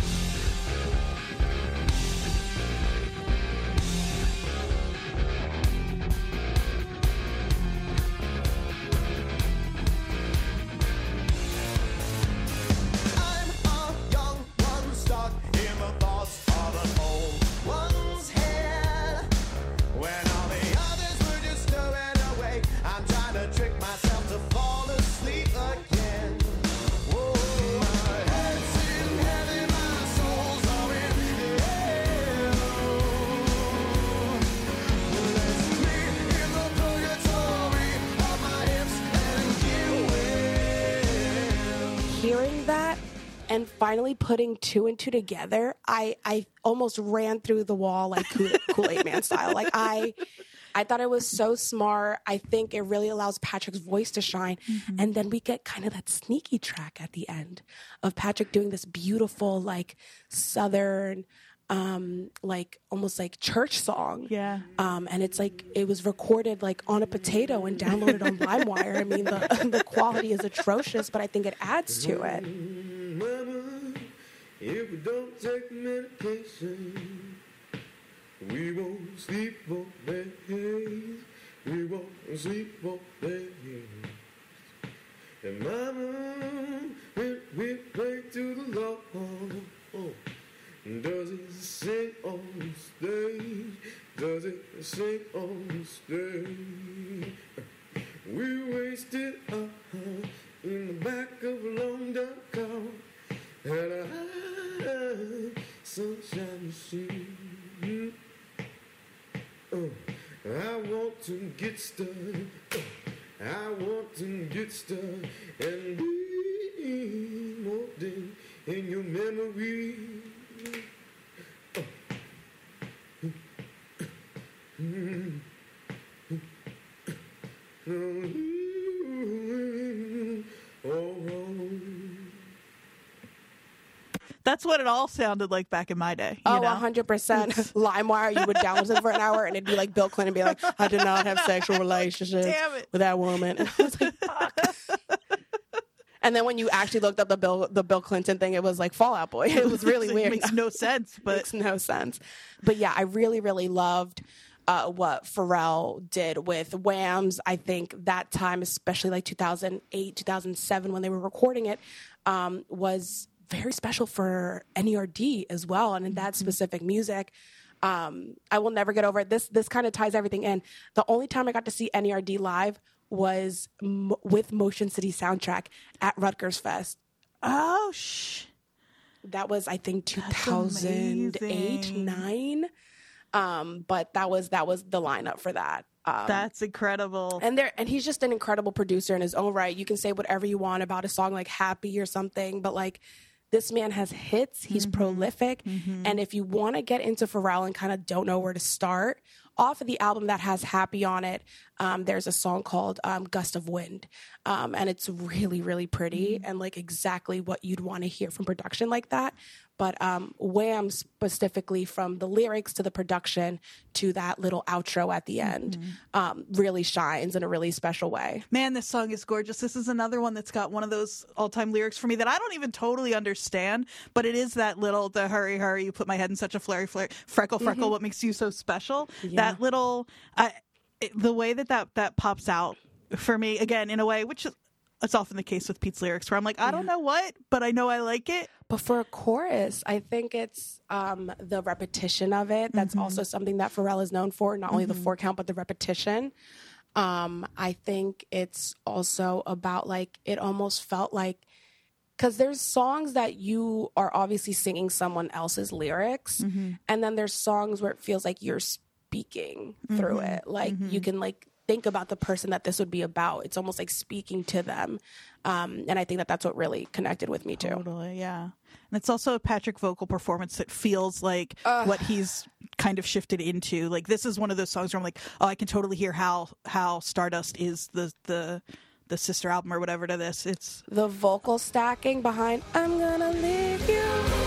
And finally putting two and two together, I I almost ran through the wall like Kool Aid Man style. Like I. I thought it was so smart. I think it really allows Patrick's voice to shine. Mm-hmm. And then we get kind of that sneaky track at the end of Patrick doing this beautiful, like southern, um, like almost like church song. Yeah. Um, and it's like it was recorded like on a potato and downloaded on LimeWire. I mean, the, the quality is atrocious, but I think it adds to it. Mama, if we don't take medication, we won't sleep for days. We won't sleep for days. And mama, we, we pray to the Lord. Oh. Does it sing on the stage? Does it sing on the stage? We wasted our time in the back of a long dark car Had a high sunshine machine. Oh, I want to get stuck. Oh, I want to get stuck and be more than in your memory. That's what it all sounded like back in my day. You Oh, know? 100%. LimeWire, you would download it for an hour and it'd be like Bill Clinton be like, I did not have sexual relationships Damn it. with that woman. And I was like, fuck. And then when you actually looked up the Bill the Bill Clinton thing, it was like Fall Out Boy. It was really It weird. makes no sense, but makes no sense. But yeah, I really, really loved uh, what Pharrell did with Whams. I think that time, especially like 2008, 2007, when they were recording it, um, was very special for NERD as well. And in that specific music, um, I will never get over it. This this kind of ties everything in. The only time I got to see NERD live was m- with Motion City Soundtrack at Rutgers Fest. oh shh. That was I think 2008, amazing. 9. Um, but that was that was the lineup for that. Um, That's incredible. and there and he's just an incredible producer in his own right. You can say whatever you want about a song like Happy or something, but like this man has hits. He's prolific. And if you want to get into Pharrell and kind of don't know where to start, off of the album that has Happy on it, um, there's a song called um, Gust of Wind. Um, and it's really, really pretty and like exactly what you'd want to hear from production like that. But um, Wham specifically from the lyrics to the production to that little outro at the end um, really shines in a really special way. Man, this song is gorgeous. This is another one that's got one of those all-time lyrics for me that I don't even totally understand, but it is that little the hurry hurry you put my head in such a flurry flurry freckle freckle what makes you so special. That little the way that, that that pops out for me again in a way which it's often the case with Pete's lyrics where I'm like I don't know what, but I know I like it. But for a chorus, I think it's um, the repetition of it. That's mm-hmm. also something that Pharrell is known for. Not only the mm-hmm. four count, but the repetition. Um, I think it's also about like it almost felt like because there's songs that you are obviously singing someone else's lyrics, mm-hmm. and then there's songs where it feels like you're speaking through it. Like you can like think about the person that this would be about. It's almost like speaking to them, um, and I think that that's what really connected with me too. Totally, yeah. And it's also a Patrick vocal performance that feels like what he's kind of shifted into. Like this is one of those songs where I'm like, oh, I can totally hear how how Stardust is the the the sister album or whatever to this. It's the vocal stacking behind I'm gonna leave you.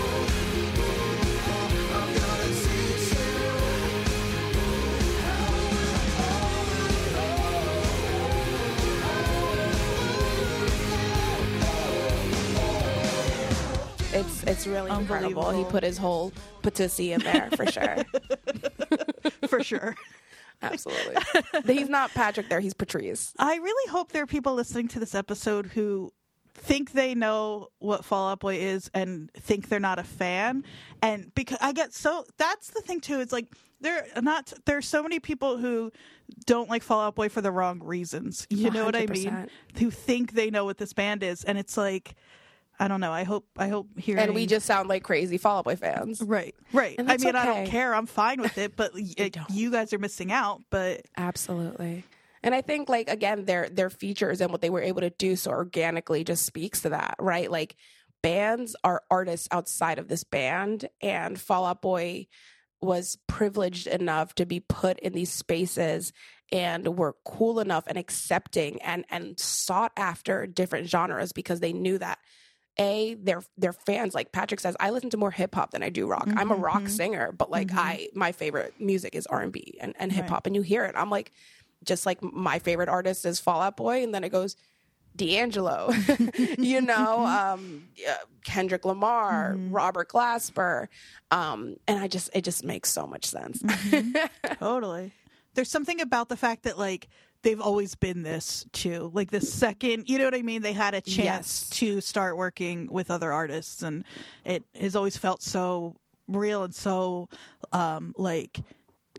It's it's really incredible. He put his whole patissi in there for sure. for sure. Absolutely. He's not Patrick there, he's Patrice. I really hope there are people listening to this episode who think they know what Fall Out Boy is and think they're not a fan. And because I get so that's the thing too. It's like there are not there's so many people who don't like Fall Out Boy for the wrong reasons. You know what I mean? Who think they know what this band is, and it's like I don't know. I hope I hope hearing And we just sound like crazy Fall Out Boy fans. right right. I mean I don't care. I'm fine with it, but y- you guys are missing out. But Absolutely. And I think like again their their features and what they were able to do so organically just speaks to that, right? Like bands are artists outside of this band and Fall Out Boy was privileged enough to be put in these spaces and were cool enough and accepting and and sought after different genres because they knew that a their their fans like Patrick says I listen to more hip hop than I do rock. I'm a rock singer, but like I my favorite music is R&B and and hip hop and you hear it. I'm like just like my favorite artist is Fall Out Boy and then it goes D'Angelo, you know, um, Kendrick Lamar, Robert Glasper, um, and I just it just makes so much sense. Totally. There's something about the fact that like they've always been this too. Like the second, you know what I mean? They had a chance Yes. to start working with other artists, and it has always felt so real and so um like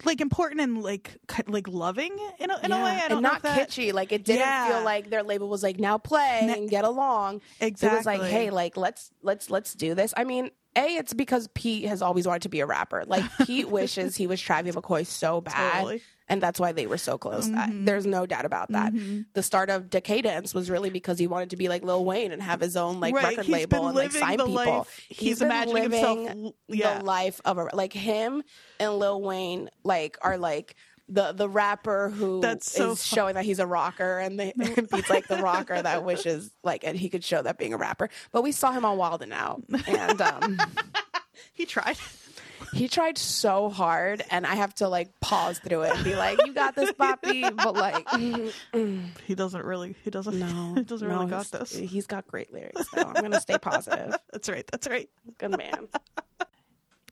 like important and like like loving in a, in a way. I don't and know not that, kitschy. Like it didn't Yeah. feel like their label was like now play and get along. Exactly. It was like, hey, like let's let's let's do this. I mean, a it's because Pete has always wanted to be a rapper. Like Pete wishes he was Travis McCoy so bad, Totally. and that's why they were so close. Mhm. There's no doubt about that. Mhm. The start of Decaydance was really because he wanted to be like Lil Wayne and have his own like Right, record he's label and like sign people. life he's been imagining living himself yeah. the life of a like him and Lil Wayne like are like the the rapper who That's so is fun. showing that he's a rocker and, Pete's like the rocker that wishes like and he could show that being a rapper. But we saw him on Wild and Out and um he tried. he tried so hard and I have to like pause through it and be like, You got this, Poppy but like mm, mm, He doesn't really. He doesn't. no, He doesn't really got this. He's got great lyrics though. I'm gonna stay positive. That's right. That's right. Good man.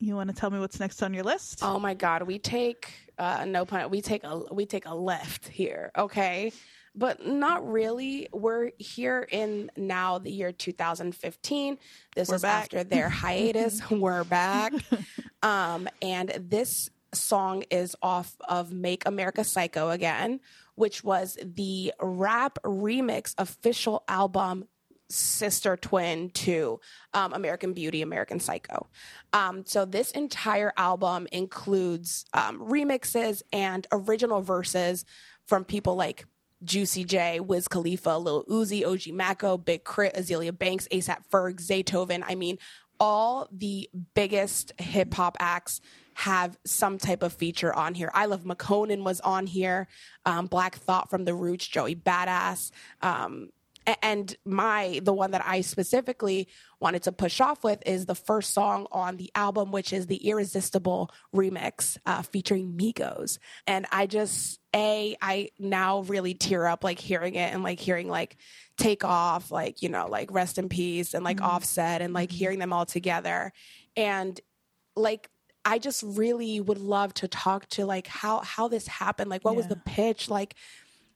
You want to tell me what's next on your list? Oh my god, we take uh no pun we take a we take a left here, okay? But not really. We're here in now the year 2015. This We're is back. after their hiatus. We're back. Um and this song is off of Make America Psycho Again, which was the rap remix official album sister twin to um, American Beauty, American Psycho. Um, so this entire album includes um, remixes and original verses from people like Juicy J, Wiz Khalifa, Lil Uzi, OG Maco, Big K.R.I.T., Azealia Banks, ASAP Ferg, Zaytoven. I mean, all the biggest hip hop acts have some type of feature on here. ILoveMakonnen was on here, um, Black Thought from The Roots, Joey Badass. Um, and my the one that I specifically wanted to push off with is the first song on the album, which is the Irresistible remix uh, featuring Migos. And I just a I now really tear up like hearing it and like hearing like Takeoff, like you know, like rest in peace and like Offset and like hearing them all together, and like. I just really would love to talk to like how how this happened. Like what was the pitch? Like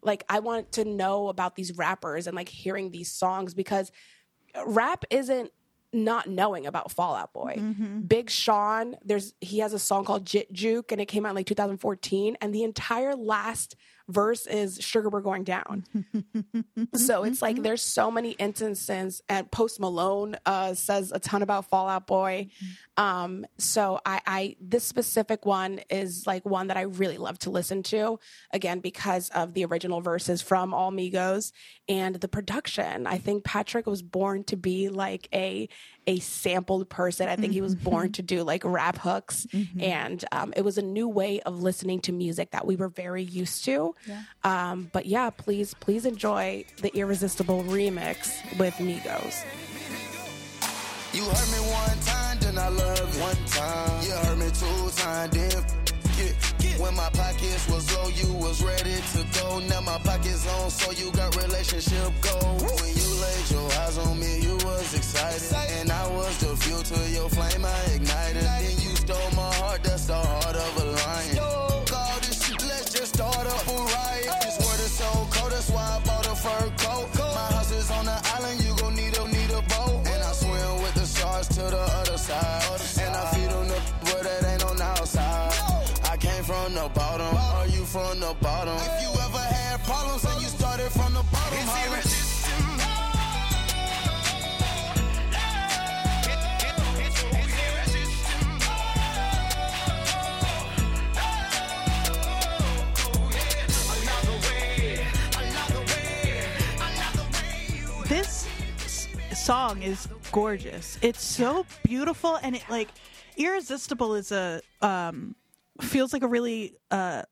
like I want to know about these rappers and like hearing these songs because rap isn't not knowing about Fall Out Boy. Mm-hmm. Big Sean, there's he has a song called Jit Juke and it came out in like 2014 and the entire last verse is Sugar We're Going Down. so it's like there's so many instances and Post Malone uh says a ton about Fall Out Boy. Um so I I this specific one is like one that I really love to listen to again because of the original verses from All Migos and the production. I think Patrick was born to be like a a sampled person. I think he was born to do like rap hooks and um, it was a new way of listening to music that we were very used to. Um, but yeah, please please enjoy the irresistible remix with Migos. You heard me one time, then I love. One time. You heard me two times, then f- it. When my pockets was low, you was ready to go. Now my pockets on, so you got relationship goals. When you laid your eyes on me, you was excited. And I was the fuel to your flame, I ignited. Then you stole my heart, that's the heart of a lion. Song is gorgeous. It's so beautiful and it like irresistible is a um feels like a really uh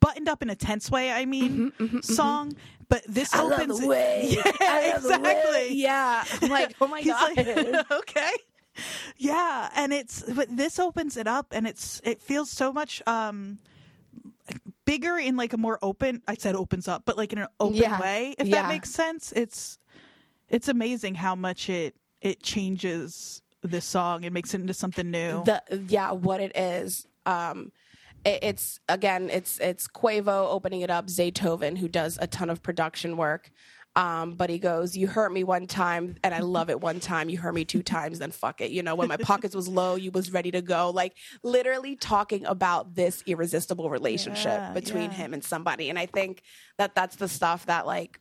buttoned up in a tense way, I mean, song. But this Mm-hmm, I opens. Yeah, I love the way. exactly. Yeah. I'm like, oh my god. like, okay. Yeah, and it's but this opens it up and it's it feels so much um bigger in like a more open I said opens up, but like in an open Yeah. way, if Yeah. that makes sense. It's it's amazing how much it it changes this song and makes it into something new. the yeah what it is um it, it's again it's it's quavo opening it up zaytoven who does a ton of production work Um, but he goes, "You hurt me one time, and I love it one time. You hurt me two times, then fuck it. You know, when my pockets was low, you was ready to go. Like literally talking about this irresistible relationship Yeah, between yeah. him and somebody. And I think that that's the stuff that like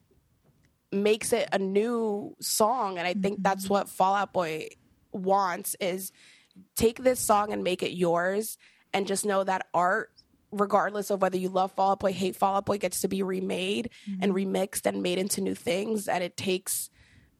makes it a new song. And I think that's mm-hmm. what Fall Out Boy wants is take this song and make it yours and just know that art regardless of whether you love Fall Out Boy, hate Fall Out Boy, gets to be remade and mm-hmm. remixed and made into new things. And it takes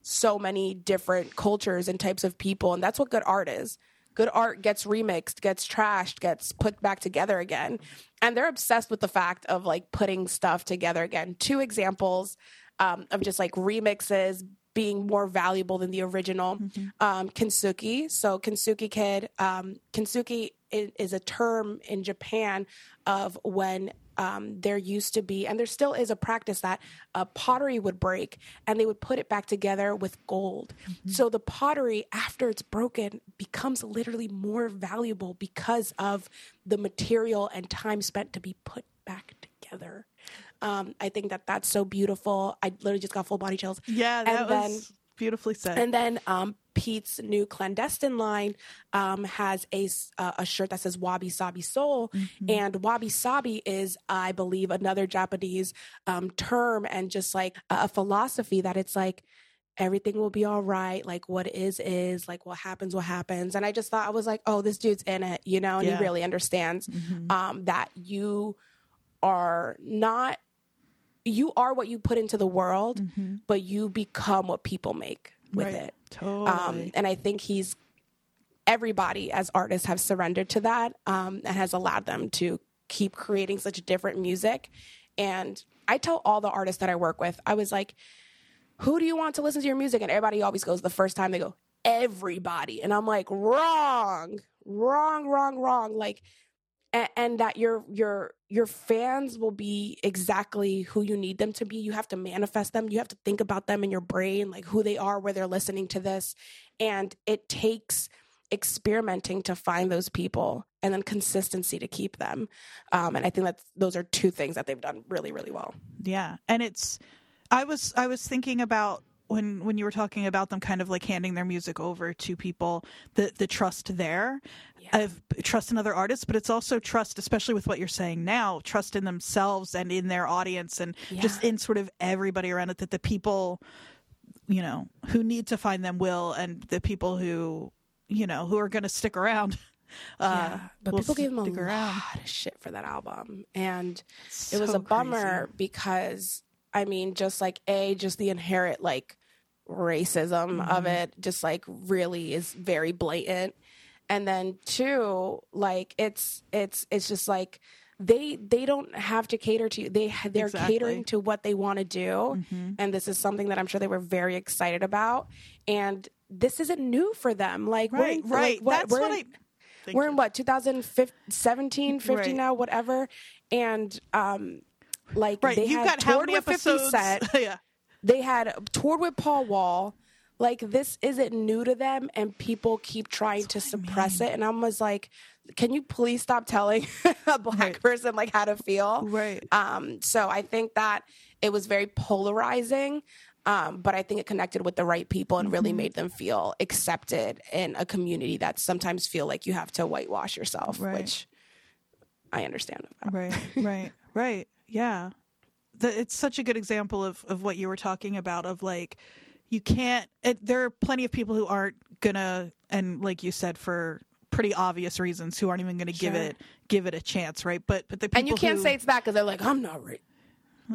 so many different cultures and types of people. And that's what good art is. Good art gets remixed, gets trashed, gets put back together again. And they're obsessed with the fact of like putting stuff together again. Two examples um, of just like remixes being more valuable than the original. Um, Kintsugi. So Kintsugi Kid, um, Kintsugi i- is a term in Japan of when um, there used to be, and there still is a practice that uh, pottery would break and they would put it back together with gold. So the pottery, after it's broken, becomes literally more valuable because of the material and time spent to be put back together. Um, I think that that's so beautiful. I literally just got full body chills. Yeah, that and then was beautifully said. and then um, Pete's new clandestine line um, has a uh, a shirt that says Wabi Sabi Soul, and Wabi Sabi is, I believe, another Japanese um, term and just like a, a philosophy that it's like everything will be all right. Like what is is like what happens, what happens. And I just thought I was like, oh, this dude's in it, you know, and Yeah. he really understands um, that you are not. You are what you put into the world, but you become what people make with Right. it. Totally. Um, and I think he's everybody as artists have surrendered to that um, and has allowed them to keep creating such different music. And I tell all the artists that I work with, I was like, who do you want to listen to your music? And everybody always goes the first time they go, everybody. And I'm like, wrong, wrong, wrong, wrong. Like, and, and that your your your fans will be exactly who you need them to be. You have to manifest them. You have to think about them in your brain, like who they are, where they're listening to this, and it takes experimenting to find those people and then consistency to keep them. Um, and I think that those are two things that they've done really, really well. Yeah, and it's I was I was thinking about when when you were talking about them kind of like handing their music over to people the the trust there of trust in other artists but it's also trust especially with what you're saying now trust in themselves and in their audience and just in sort of everybody around it that the people you know who need to find them will and the people who you know who are going to stick around uh Yeah, but will people gave him a around. lot of shit for that album, and It's it was a bummer because I mean, just like a, just the inherent like racism of Mm-hmm. it, just like really is very blatant, and then two, like it's it's it's just like they they don't have to cater to you. They they're Exactly. catering to what they want to do, Mm-hmm. and this is something that I'm sure they were very excited about, and this isn't new for them. Like we're right in- right like, that's we're what in- i we're you. in what 2017 50 Right. now whatever and um like right they you've had got toured with 50 episodes yeah they had toured with paul wall like this isn't new to them and people keep trying to suppress it and i was like can you please stop telling a black Right. person like how to feel right um, so I think that it was very polarizing, um, but I think it connected with the right people and really made them feel accepted in a community that sometimes feel like you have to whitewash yourself, Right. which I understand. About. Right, right, right. Yeah. The, it's such a good example of, of what you were talking about of like, you can't, it, there are plenty of people who aren't gonna, and like you said, for pretty obvious reasons, who aren't even gonna give it, give it a chance, right? But, but the people And you can't who- say it's that because they're like, I'm not right.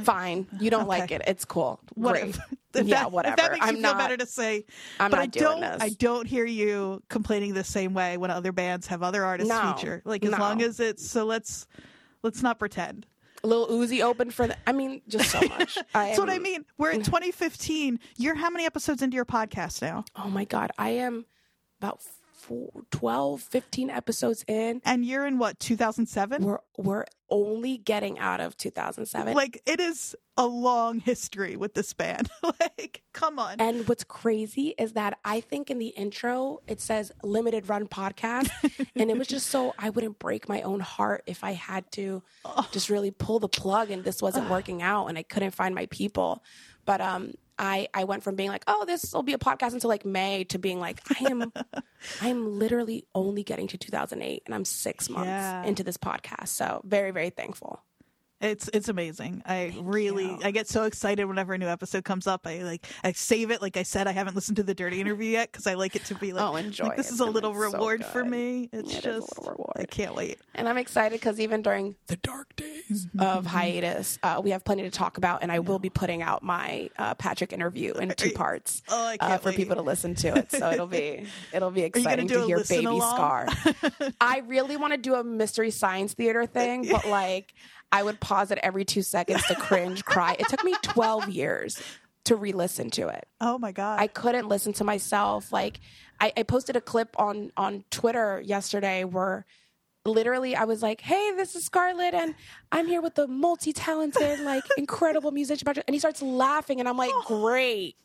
Fine, you don't like it. It's cool. whatever. Great. If yeah, that, whatever. If that makes I'm you feel not. better to say, I'm but not I doing don't. this. I don't hear you complaining the same way when other bands have other artists No, feature. Like as no. long as it's so, let's let's not pretend. Lil Uzi opened for the. I mean, just so much. That's what I mean. We're in 2015. You're how many episodes into your podcast now? Oh my god, I am about four, 12, 15 episodes in. And you're in what 2007? We're we're only getting out of 2007. Like it is a long history with this band. like, come on. and what's crazy is that I think in the intro it says limited run podcast. and it was just so I wouldn't break my own heart if I had to just really pull the plug and this wasn't working out and I couldn't find my people. But um I I went from being like, oh, this will be a podcast until like May to being like, I am, I am literally only getting to 2008, and I'm six months Yeah. into this podcast. So very very thankful. It's it's amazing. I really you. I get so excited whenever a new episode comes up. I like I save it. Like I said, I haven't listened to the dirty interview yet because I like it to be like, Oh, enjoy like, this it. is a little gonna so reward for me. It's It is a just. I can't wait. And I'm excited because even during the dark days of hiatus, uh, we have plenty to talk about, and I will be putting out my uh, Patrick interview in two parts Oh, I uh, can't for wait. people to listen to it. So it'll be it'll be exciting to hear Baby along? Scar. I really want to do a mystery science theater thing, but like I would pause it every two seconds to cringe, cry. It took me 12 years to re-listen to it. Oh my god! I couldn't listen to myself. Like I, I posted a clip on on Twitter yesterday where literally I was like, "Hey, this is Scarlet, and I'm here with the multi-talented, like incredible musician." And he starts laughing, and I'm like, oh. "Great."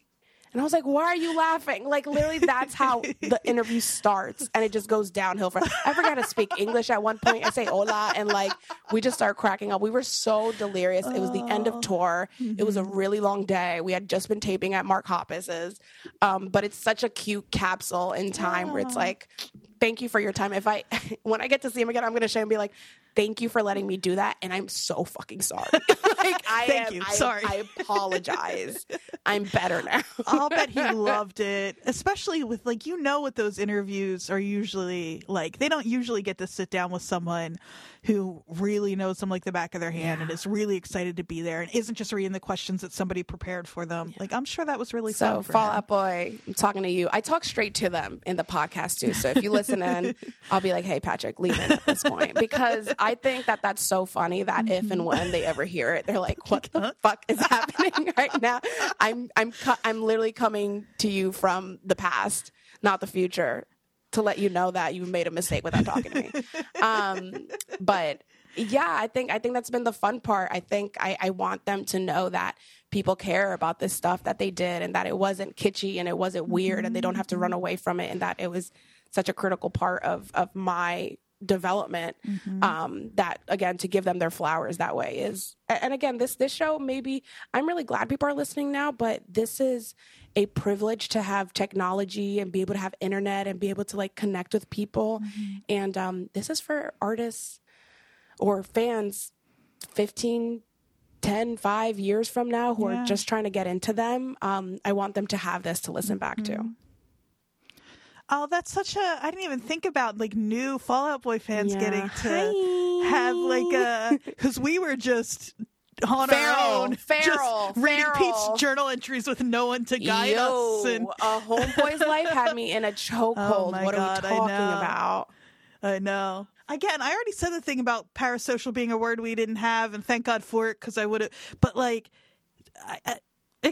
And I was like, "Why are you laughing?" Like literally, that's how the interview starts, and it just goes downhill. From I forgot to speak English at one point. I say "hola," and like we just start cracking up. We were so delirious. It was the end of tour. It was a really long day. We had just been taping at Mark Hoppus's, um, but it's such a cute capsule in time where it's like, "Thank you for your time." If I when I get to see him again, I'm gonna show him and be like. Thank you for letting me do that, and I'm so fucking sorry. like I Thank am, you. I- Sorry. I apologize. I'm better now. I'll bet he loved it, especially with like you know what those interviews are usually like. They don't usually get to sit down with someone who really knows them like the back of their hand and is really excited to be there and isn't just reading the questions that somebody prepared for them. Like I'm sure that was really So, fun. for Fall. Out Boy, I'm talking to you. I talk straight to them in the podcast too. So if you listen in, I'll be like, "Hey, Patrick, leave in at this point," because I think that that's so funny that if and when they ever hear it, they're like, "What the fuck is happening right now?" I'm I'm co- I'm literally coming to you from the past, not the future, to let you know that you made a mistake without talking to me. Um, but yeah, I think I think that's been the fun part. I think I, I want them to know that people care about this stuff that they did and that it wasn't kitschy and it wasn't weird and they don't have to run away from it and that it was such a critical part of of my development um that again to give them their flowers that way is and again this this show maybe i'm really glad people are listening now but this is a privilege to have technology and be able to have internet and be able to like connect with people. And um this is for artists or fans 15 10 5 years from now who Yeah. are just trying to get into them. Um i want them to have this to listen back to Oh, that's such a. I didn't even think about like new Fall Out Boy fans Yeah. getting to Hi. have like a because we were just on Feral, our own, feral, just reading feral. Pete's journal entries with no one to guide Yo, us. And a homeboy's life had me in a chokehold. Oh what God, are we talking know. about? I know. Again, I already said the thing about parasocial being a word we didn't have, and thank God for it because I would have. But like, I, I,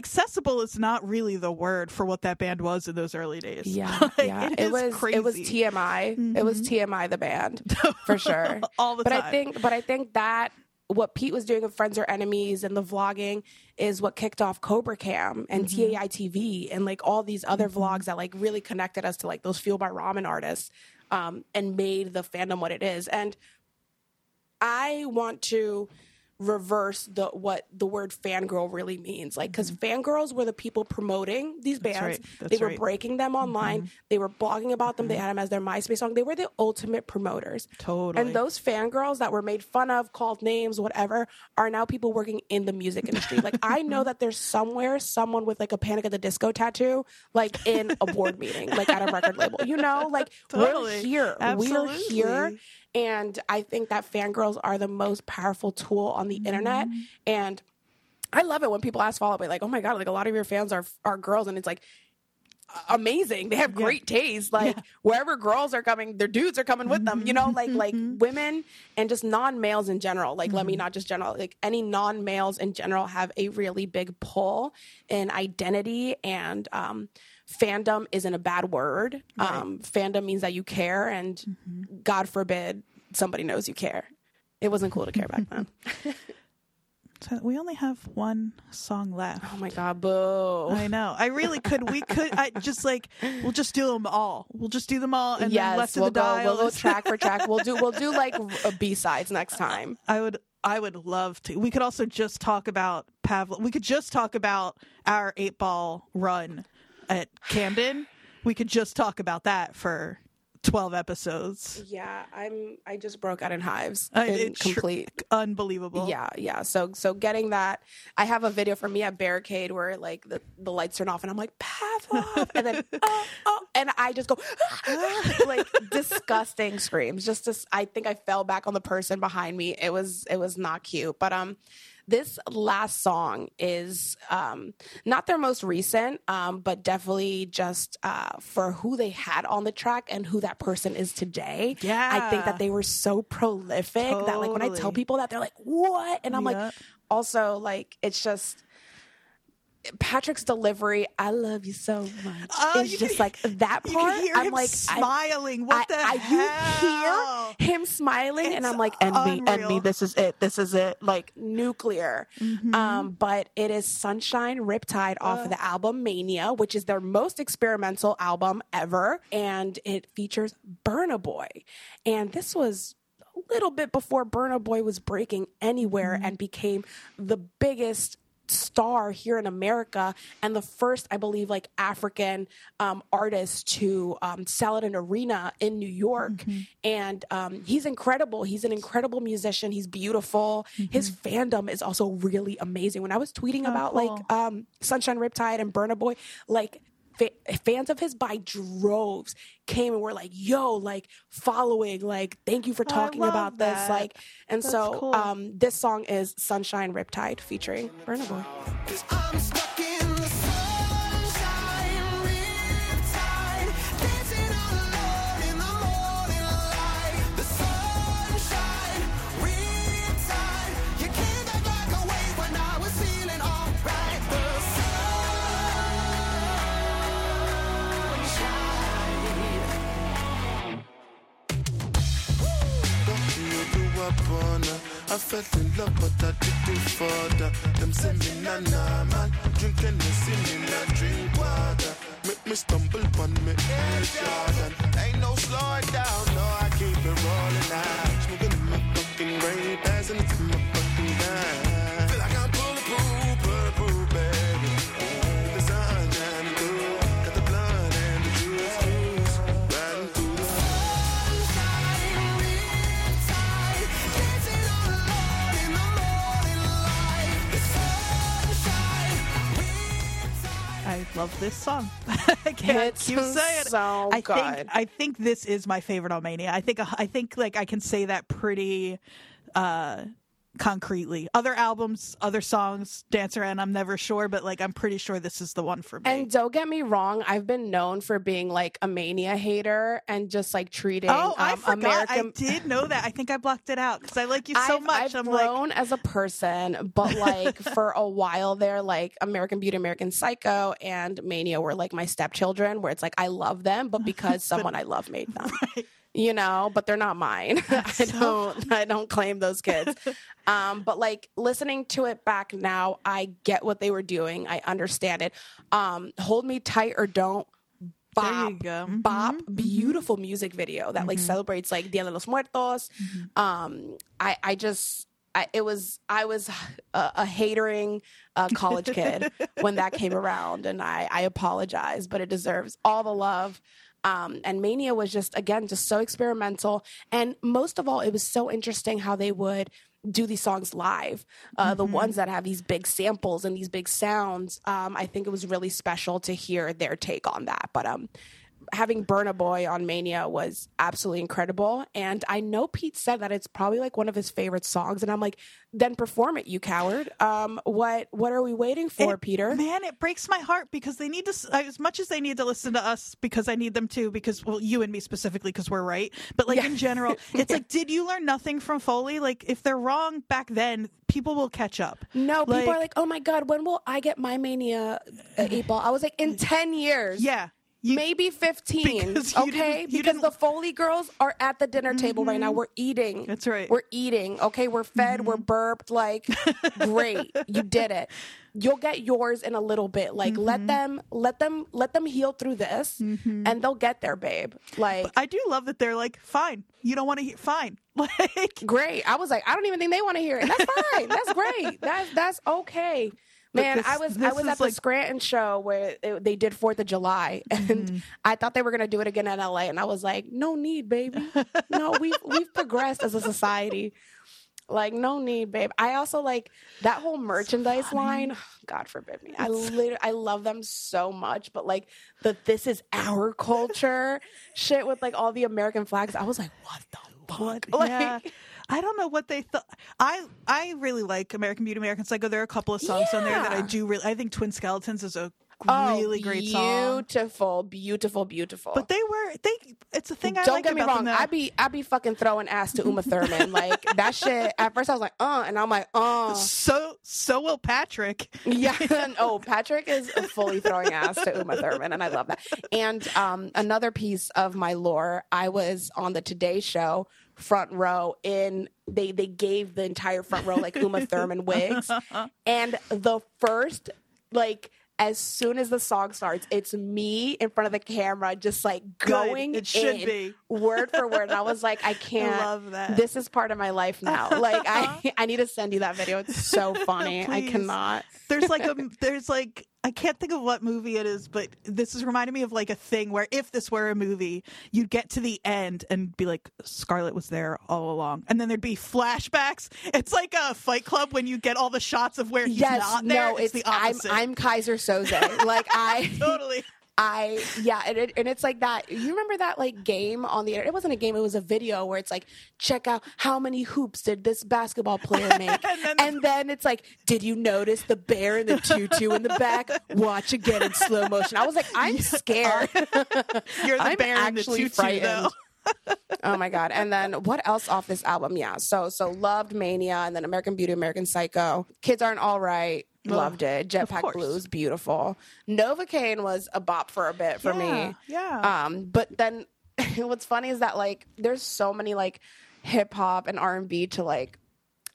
accessible is not really the word for what that band was in those early days. Yeah, Like, yeah. it, was crazy. it was TMI. It was TMI the band for sure. All the but time. I think but I think that what Pete was doing with Friends or Enemies and the vlogging is what kicked off Cobra Cam and mm-hmm. TAI TV and like all these other mm-hmm. vlogs that like really connected us to like those Fueled by Ramen artists um, and made the fandom what it is. And I want to reverse the what the word fangirl really means. Like because mm-hmm. fangirls were the people promoting these bands. right. they were right. breaking them mm-hmm. online. They were blogging about them. They mm-hmm. had them as their myspace song. They were the ultimate promoters. Totally. and those fangirls that were made fun of called names whatever are now people working in the music industry. Like i know that there's somewhere someone with like a panic at the disco tattoo like in a board meeting like at a record label you know? Like we're Totally. here. We're here Absolutely. And I think that fangirls are the most powerful tool on the internet. Mm-hmm. And I love it when people ask Fall Out Boy, like, oh my God, like a lot of your fans are are girls. And it's like, amazing. They have great taste. Like wherever girls are coming, their dudes are coming with them. You know, like like Mm-hmm. women and just non males in general. Like let me not just general. Like any non males in general have a really big pull in identity and um, fandom isn't a bad word. Um, fandom means that you care, and Mm-hmm. God forbid somebody knows you care. It wasn't cool to care back then. So we only have one song left. Oh my God, boo. I know. I really could. We could. I just like. We'll just do them all. We'll just do them all, and then yes, left we'll of the go. dial. We'll go track for track. We'll do. We'll do like B sides next time. I would. I would love to. We could also just talk about Pavlove. We could just talk about our eight ball run at Camden. We could just talk about that for twelve episodes. Yeah, I'm. I just broke out in hives. Uh, in it's tr- complete. Unbelievable. Yeah, yeah. So, so getting that, I have a video for me at Barricade where like the, the lights turn off and I'm like Pavlove, and then oh, oh, and I just go like disgusting screams. Just, to, I think I fell back on the person behind me. It was, it was not cute. But um, this last song is um not their most recent, um, but definitely just uh for who they had on the track and who that person is today. Yeah. I think that they were so prolific that like when I tell people that they're like, "What?" And I'm Yep. like, also like it's just Patrick's delivery. I love you so much. Oh, it's just can- like that part. I'm like smiling. what I, the I, hell? You hear him smiling, and I'm like, "And me, and me. This is it. This is it." Like nuclear. Mm-hmm. Um, but it is Sunshine Riptide off of the album Mania, which is their most experimental album ever, and it features Burna Boy. And this was a little bit before Burna Boy was breaking anywhere Mm-hmm. and became the biggest star here in America and the first, I believe, like African um, artist to um, sell at an arena in New York. Mm-hmm. And um, he's incredible. He's an incredible musician. He's beautiful. His fandom is also really amazing. When I was tweeting about Mm-hmm. Oh, cool. like um, Sunshine Riptide and Burna Boy, like fa- fans of his by droves came and were like, "Yo, like following, like thank you for talking about that. this." Like, and That's so cool. um, this song is "Sunshine Riptide" featuring Burna Boy. Up her. I fell in love, but I did do further. Them send me na na man, drinking the see me not drink water. Make me stumble on me Air. Ain't no slowing down, no I keep it rolling out. Love this song. I can't It's keep saying it. so I good. think I think this is my favorite Almania. I think I think like I can say that pretty uh concretely. Other albums, other songs, Dancer and I'm never sure, but like I'm pretty sure this is the one for me. And don't get me wrong, I've been known for being like a mania hater and just like treating oh, I um, forgot. American. I did know that. I think I blocked it out because I like you so I've, much. I've like, grown as a person, but like for a while there, like American Beauty, American Psycho, and Mania were like my stepchildren, where it's like I love them, but because someone I love made them. You know, but they're not mine. I don't I don't claim those kids. Um, but like listening to it back now, I get what they were doing. I understand it. Um, Hold Me Tight or Don't There bop, you go. Mhm, beautiful music video that like celebrates like Dia de los Muertos. Um, I I just I, it was I was a, a hatering uh, college kid when that came around, and I I apologize, but it deserves all the love. Um, and Mania was just again just so experimental, and most of all, it was so interesting how they would do these songs live. Uh, The ones that have these big samples and these big sounds. Um, I think it was really special to hear their take on that. But um, having Burna Boy on Mania was absolutely incredible. And I know Pete said that it's probably like one of his favorite songs. And I'm like, then perform it, you coward. Um, what what are we waiting for, It- Peter? Man, it breaks my heart because they need to, as much as they need to listen to us because I need them to, because, well, you and me specifically because we're right. But like Yeah. in general, it's like, did you learn nothing from Folie? Like, if they're wrong back then, people will catch up. No, people are like, oh my God, when will I get my Mania uh, eight ball? I was like, in 10 years. Yeah. You, Maybe 15. Because okay. because the Folie girls are at the dinner table right now. Mm-hmm. We're eating. That's right. We're eating. Okay. We're fed. We're mm-hmm. burped. Like, great. You did it. you'll get yours in a little bit. Like Mm-hmm. let them let them let them heal through this mm-hmm. and they'll get there, babe. Like I do love that they're like, fine, you don't want to hear, fine. Like, great. I was like, I don't even think they want to hear it. That's fine. that's great. That's that's okay. Man, this- I was I was at the Scranton show where it, they did Fourth of July, and Mm-hmm. I thought they were gonna do it again in LA, and I was like, no need, baby. No, we've we've progressed as a society. Like no need, babe. I also like that whole merchandise line. God forbid me. I literally I love them so much, but like the this is our culture shit with like all the American flags. I was like, what the fuck? Like, yeah. I don't know what they thought. I I really like American Beauty, American Psycho. There are a couple of songs on there that I do really. I think Twin Skeletons is a Oh, really great song. Beautiful, beautiful, beautiful. But they were they. It's a thing I don't like get me about wrong. them. that- I be I be fucking throwing ass to Uma Thurman. like that shit. At first I was like, uh, and I'm like, uh. so so will Patrick. Yeah. oh, Patrick is fully throwing ass to Uma Thurman, and I love that. And um, another piece of my lore, I was on the Today Show front row in they they gave the entire front row like Uma Thurman wigs, and the first like. As soon as the song starts, it's me in front of the camera, just like going. It should in, be. word for word. And I was like, I can't. love that. This is part of my life now. Like, I I need to send you that video. It's so funny. I cannot. There's like a there's like I can't think of what movie it is, but this is reminding me of like a thing where if this were a movie, you'd get to the end and be like, Scarlet was there all along, and then there'd be flashbacks. It's like a Fight Club when you get all the shots of where he's yes, not there. no, it's, it's, the I'm opposite. I'm Keyser Soze. like I totally. I yeah, and, it, and it's like that. You remember that like game on the internet? It wasn't a game; it was a video where it's like, check out how many hoops did this basketball player make, and, then it's like, did you notice the bear in the tutu in the back? Watch again in slow motion. I was like, I'm scared. You're the I'm bear in the tutu, frightened. though. Oh my god! And then what else off this album? Yeah, so so loved Mania, and then American Beauty, American Psycho. Kids aren't all right. Loved it. Jetpack. Blues, beautiful. Novocaine was a bop for a bit for Yeah, me. yeah. Um, but then what's funny is that like there's so many like hip hop and R and B to like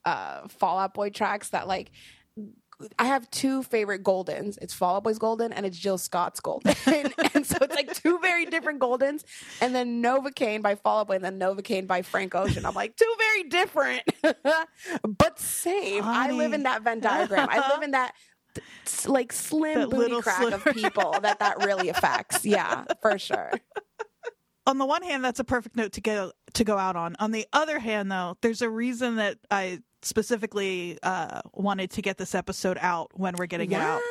uh Fall Out Boy tracks that like I have two favorite Goldens. It's Fall Out Boy's Golden and it's Jill Scott's Golden. and so it's like two very different Goldens. And then Novocaine by Fall Out Boy and then Novacane by Frank Ocean. I'm like, two very different, but same. I live in that Venn diagram. I live in that like slim That booty little crack of people that that really affects. Yeah, for sure. on the one hand, that's a perfect note to go to go out on. On the other hand, though, there's a reason that I specifically uh, wanted to get this episode out when we're getting it out.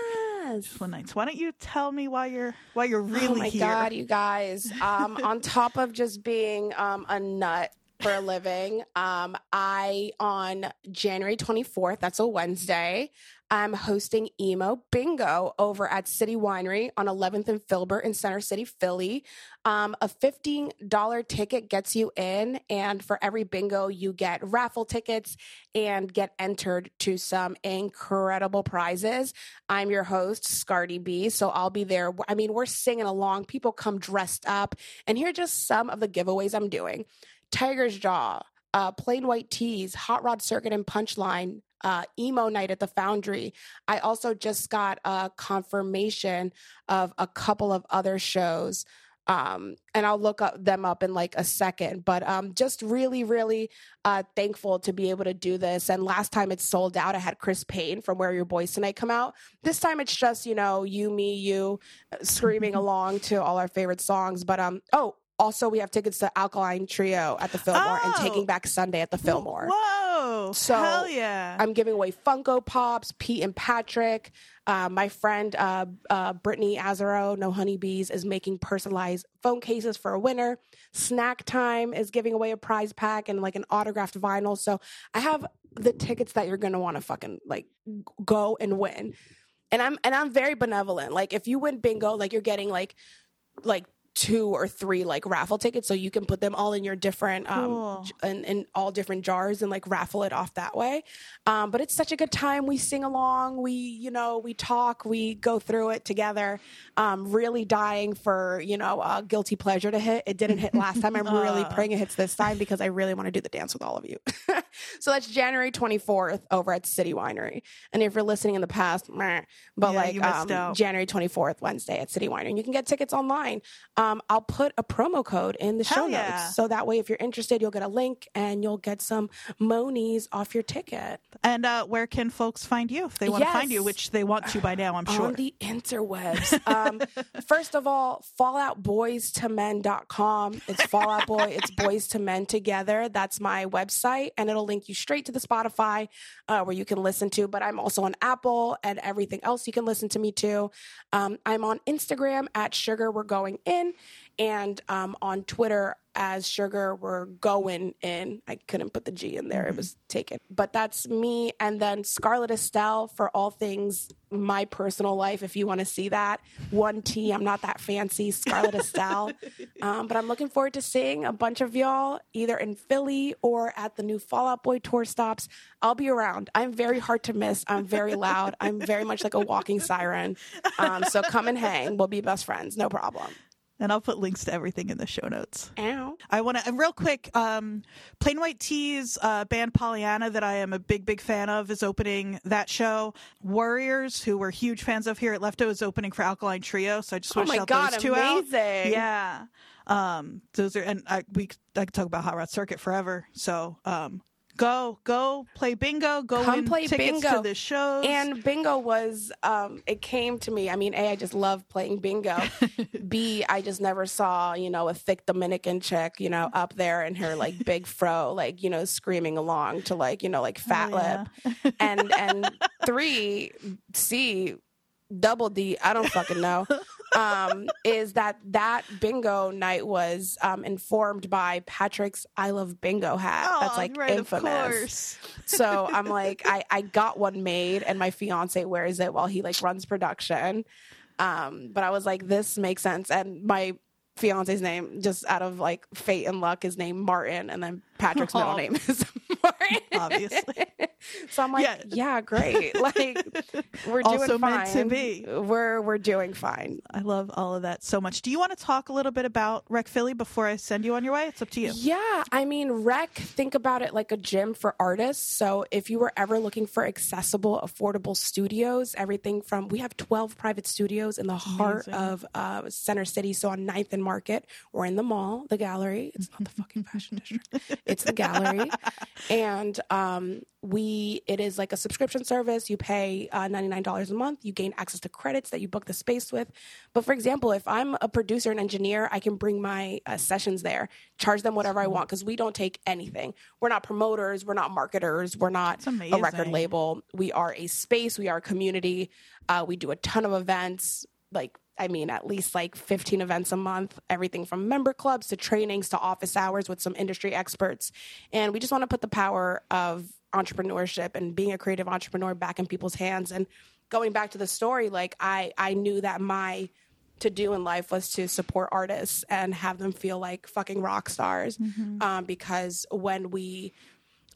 Yes. Twin Nights. Why don't you tell me why you're why you're really oh my here? god, you guys! Um, on top of just being um, a nut for a living, um, I on January twenty fourth. That's a Wednesday. I'm hosting emo bingo over at City Winery on 11th and Filbert in Center City, Philly. Um, a $15 ticket gets you in, and for every bingo, you get raffle tickets and get entered to some incredible prizes. I'm your host, Scardy B. So I'll be there. I mean, we're singing along. People come dressed up. And here are just some of the giveaways I'm doing Tigers Jaw, uh, Plain White T's, Hot Rod Circuit and Punchline, uh, emo night at the Foundry. I also just got a confirmation of a couple of other shows. Um, and I'll look up them up in like a second, but um, just really, really uh, thankful to be able to do this. And last time it sold out, I had Chris Payne from Where Your Boys Tonight come out. This time it's just you know you, me, you, uh, screaming along to all our favorite songs. But um, oh, also we have tickets to Alkaline Trio at the Fillmore and Oh. Taking Back Sunday at the Fillmore. Whoa! So, hell yeah! I'm giving away Funko Pops, Pete and Patrick. Uh, my friend uh, uh, Brittany Azaro, No Honeybees, is making personalized phone cases for a winner. Snack Time is giving away a prize pack and like an autographed vinyl. So I have the tickets that you're gonna want to fucking like go and win. And I'm and I'm very benevolent. Like if you win bingo, like you're getting like like two or three like raffle tickets so you can put them all in your different um Cool. in, in all different jars and like raffle it off that way. Um but it's such a good time. We sing along. We you know we talk. We go through it together. Um really dying for you know a guilty pleasure to hit. It didn't hit last time. I'm really praying it hits this time because i really want to do the dance with all of you. So that's january 24th over at city winery. And if you're listening in the past meh, but Yeah, like um. January 24th, Wednesday at City Winery. And you can get tickets online. Um, I'll put a promo code in the show yeah. notes. So that way, if you're interested, you'll get a link and you'll get some monies off your ticket. And uh, where can folks find you if they want to find you, which they want to by now, I'm sure. On the interwebs. Um, first of all, FallOutBoyzIIMen.com. It's Fall Out Boy, it's Boyz II Men together. That's my website, and it'll link you straight to the Spotify uh, where you can listen to. But I'm also on Apple and everything else you can listen to me to. Um, I'm on Instagram at Sugar We're Going In, and um, on Twitter as Sugar We're Going In. I couldn't put the G in there; it was taken. But that's me, and then Scarlet Estelle for all things my personal life. If you want to see that, one T. I'm not that fancy, Scarlet Estelle. Um, but I'm looking forward to seeing a bunch of y'all either in Philly or at the new Fall Out Boy tour stops. I'll be around. I'm very hard to miss. I'm very loud. I'm very much like a walking siren. Um, so come and hang. We'll be best friends. No problem. And I'll put links to everything in the show notes. Ow. I want to real quick. Um, Plain White T's uh, band Pollyanna, that I am a big, big fan of, is opening that show. Warriors, who we're huge fans of here at Lefto, is opening for Alkaline Trio. So I just Oh want to shout God, those two out. amazing. Yeah, um, those are and I we I could talk about Hot Rod Circuit forever. So um, go go play bingo. Go Come win play tickets bingo. to the shows. And bingo was, um, it came to me. I mean, A, I just love playing bingo. B, I just never saw, you know, a thick Dominican chick, you know, up there in her like big fro, like, you know, screaming along to like, you know, like fat yeah. lip. And, and three, C, double D, I don't fucking know. Um, is that that bingo night was um, informed by Patrick's I Love Bingo hat. That's Oh, like right, infamous. So I'm like, I, I got one made and my fiance wears it while he like runs production. Um, but I was like, this makes sense. And my fiance's name, just out of like fate and luck, is named Martin. And then Patrick's middle Oh. name is Martin. Obviously. So I'm like, Yeah. yeah, great. Like we're doing Also fine. meant to be. We're we're doing fine. I love all of that so much. Do you want to talk a little bit about REC Philly before I send you on your way? It's up to you. Yeah, I mean, rec, think about it like a gym for artists. So if you were ever looking for accessible, affordable studios, everything from we have 12 private studios in the heart Amazing. of uh, Center City. So on 9th and Market, we're in the mall, the gallery. It's not the fucking fashion district, it's the gallery. And um, we, it is like a subscription service. You pay uh, $99 a month, you gain access to credits that you book the space with. But for example, if I'm a producer and engineer, I can bring my uh, sessions there, charge them whatever I want because we don't take anything. We're not promoters, we're not marketers, we're not a record label. We are a space, we are a community. Uh, we do a ton of events, like I mean, at least like 15 events a month, everything from member clubs to trainings to office hours with some industry experts. And we just want to put the power of entrepreneurship and being a creative entrepreneur back in people's hands. And going back to the story, like I, I knew that my to do in life was to support artists and have them feel like fucking rock stars. Um, because when we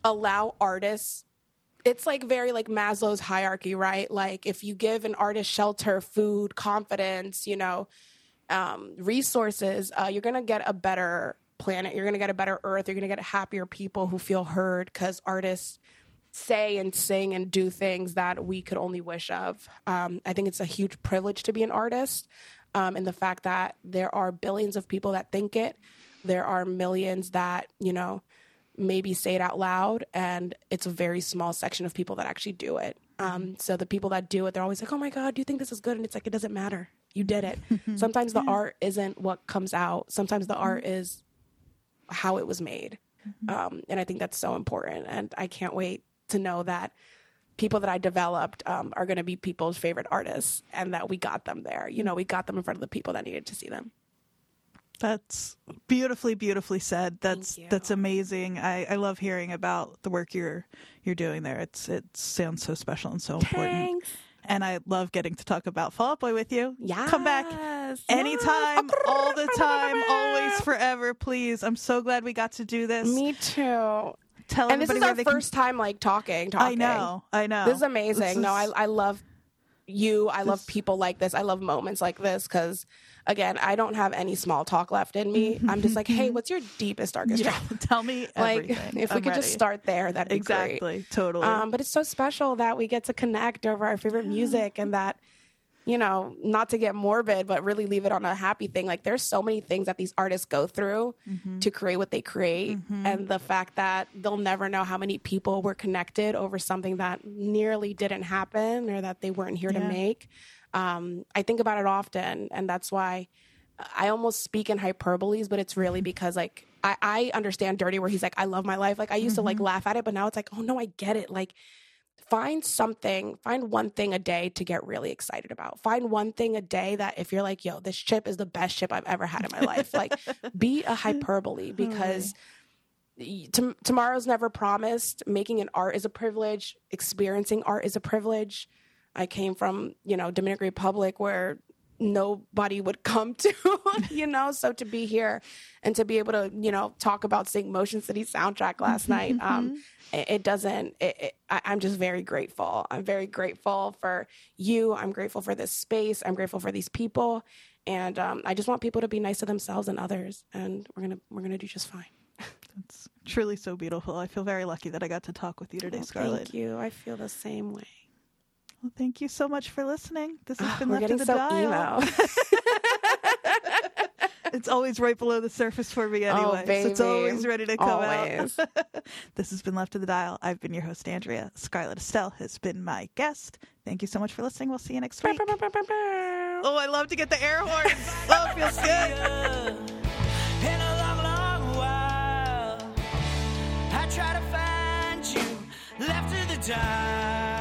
allow artists it's like very like Maslow's hierarchy, right? Like if you give an artist shelter, food, confidence, you know, um, resources, uh, you're gonna get a better planet. You're gonna get a better earth. You're gonna get happier people who feel heard because artists say and sing and do things that we could only wish of. Um, I think it's a huge privilege to be an artist, um, and the fact that there are billions of people that think it. There are millions that you know maybe say it out loud and it's a very small section of people that actually do it. Um, so the people that do it they're always like oh my god do you think this is good? And it's like it doesn't matter. You did it. Sometimes the art isn't what comes out. Sometimes the art is how it was made. Um, and i think that's so important and i can't wait to know that people that i developed um, are going to be people's favorite artists and that we got them there you know we got them in front of the people that needed to see them That's beautifully, beautifully said. That's that's amazing. I, I love hearing about the work you're you're doing there. It's it sounds so special and so important. Thanks. and I love getting to talk about Fall Out Boy with you. Yeah. Come back anytime, all the time, always, forever, please. I'm so glad we got to do this. Me too. Tell And this is our they can- first time like talking. Talking. I know, I know. This is amazing. This no, I I love you. I love people like this. I love moments like this because, again, I don't have any small talk left in me. I'm just like, hey, what's your deepest, darkest Yeah, tell me Like, if we I'm could just start there, that'd be great. exactly, totally. Um, but it's so special that we get to connect over our favorite music and that, you know, not to get morbid, but really leave it on a happy thing. Like there's so many things that these artists go through Mm-hmm. to create what they create. And the fact that they'll never know how many people were connected over something that nearly didn't happen or that they weren't here to make. Um, I think about it often. And that's why I almost speak in hyperboles, but it's really because like I, I understand Dirty where he's like, I love my life. Like I used to like laugh at it, but now it's like, oh no, I get it. Like find something, find one thing a day to get really excited about. Find one thing a day that if you're like, yo, this chip is the best chip I've ever had in my life. Like be a hyperbole oh, because y- tom- tomorrow's never promised. Making an art is a privilege. Experiencing art is a privilege. I came from, you know, Dominican Republic where nobody would come to, you know, so to be here and to be able to, you know, talk about Sing Motion City soundtrack last night, um, it, it doesn't, it, it, I, I'm just very grateful. I'm very grateful for you. I'm grateful for this space. I'm grateful for these people. And um, I just want people to be nice to themselves and others. And we're to, we're going to do just fine. That's truly so beautiful. I feel very lucky that I got to talk with you today, Scarlet. Thank you. I feel the same way. Well, thank you so much for listening. This has ah, been We're left to the so dial. It's always right below the surface for me oh, anyway. so it's always ready to come Always. out. this has been Left to the Dial. I've been your host, Andrea. Scarlet Estelle has been my guest. Thank you so much for listening. We'll see you next week. Oh, I love to get the air horns. Oh, it feels good. In a long, long while, I try to find you left to the.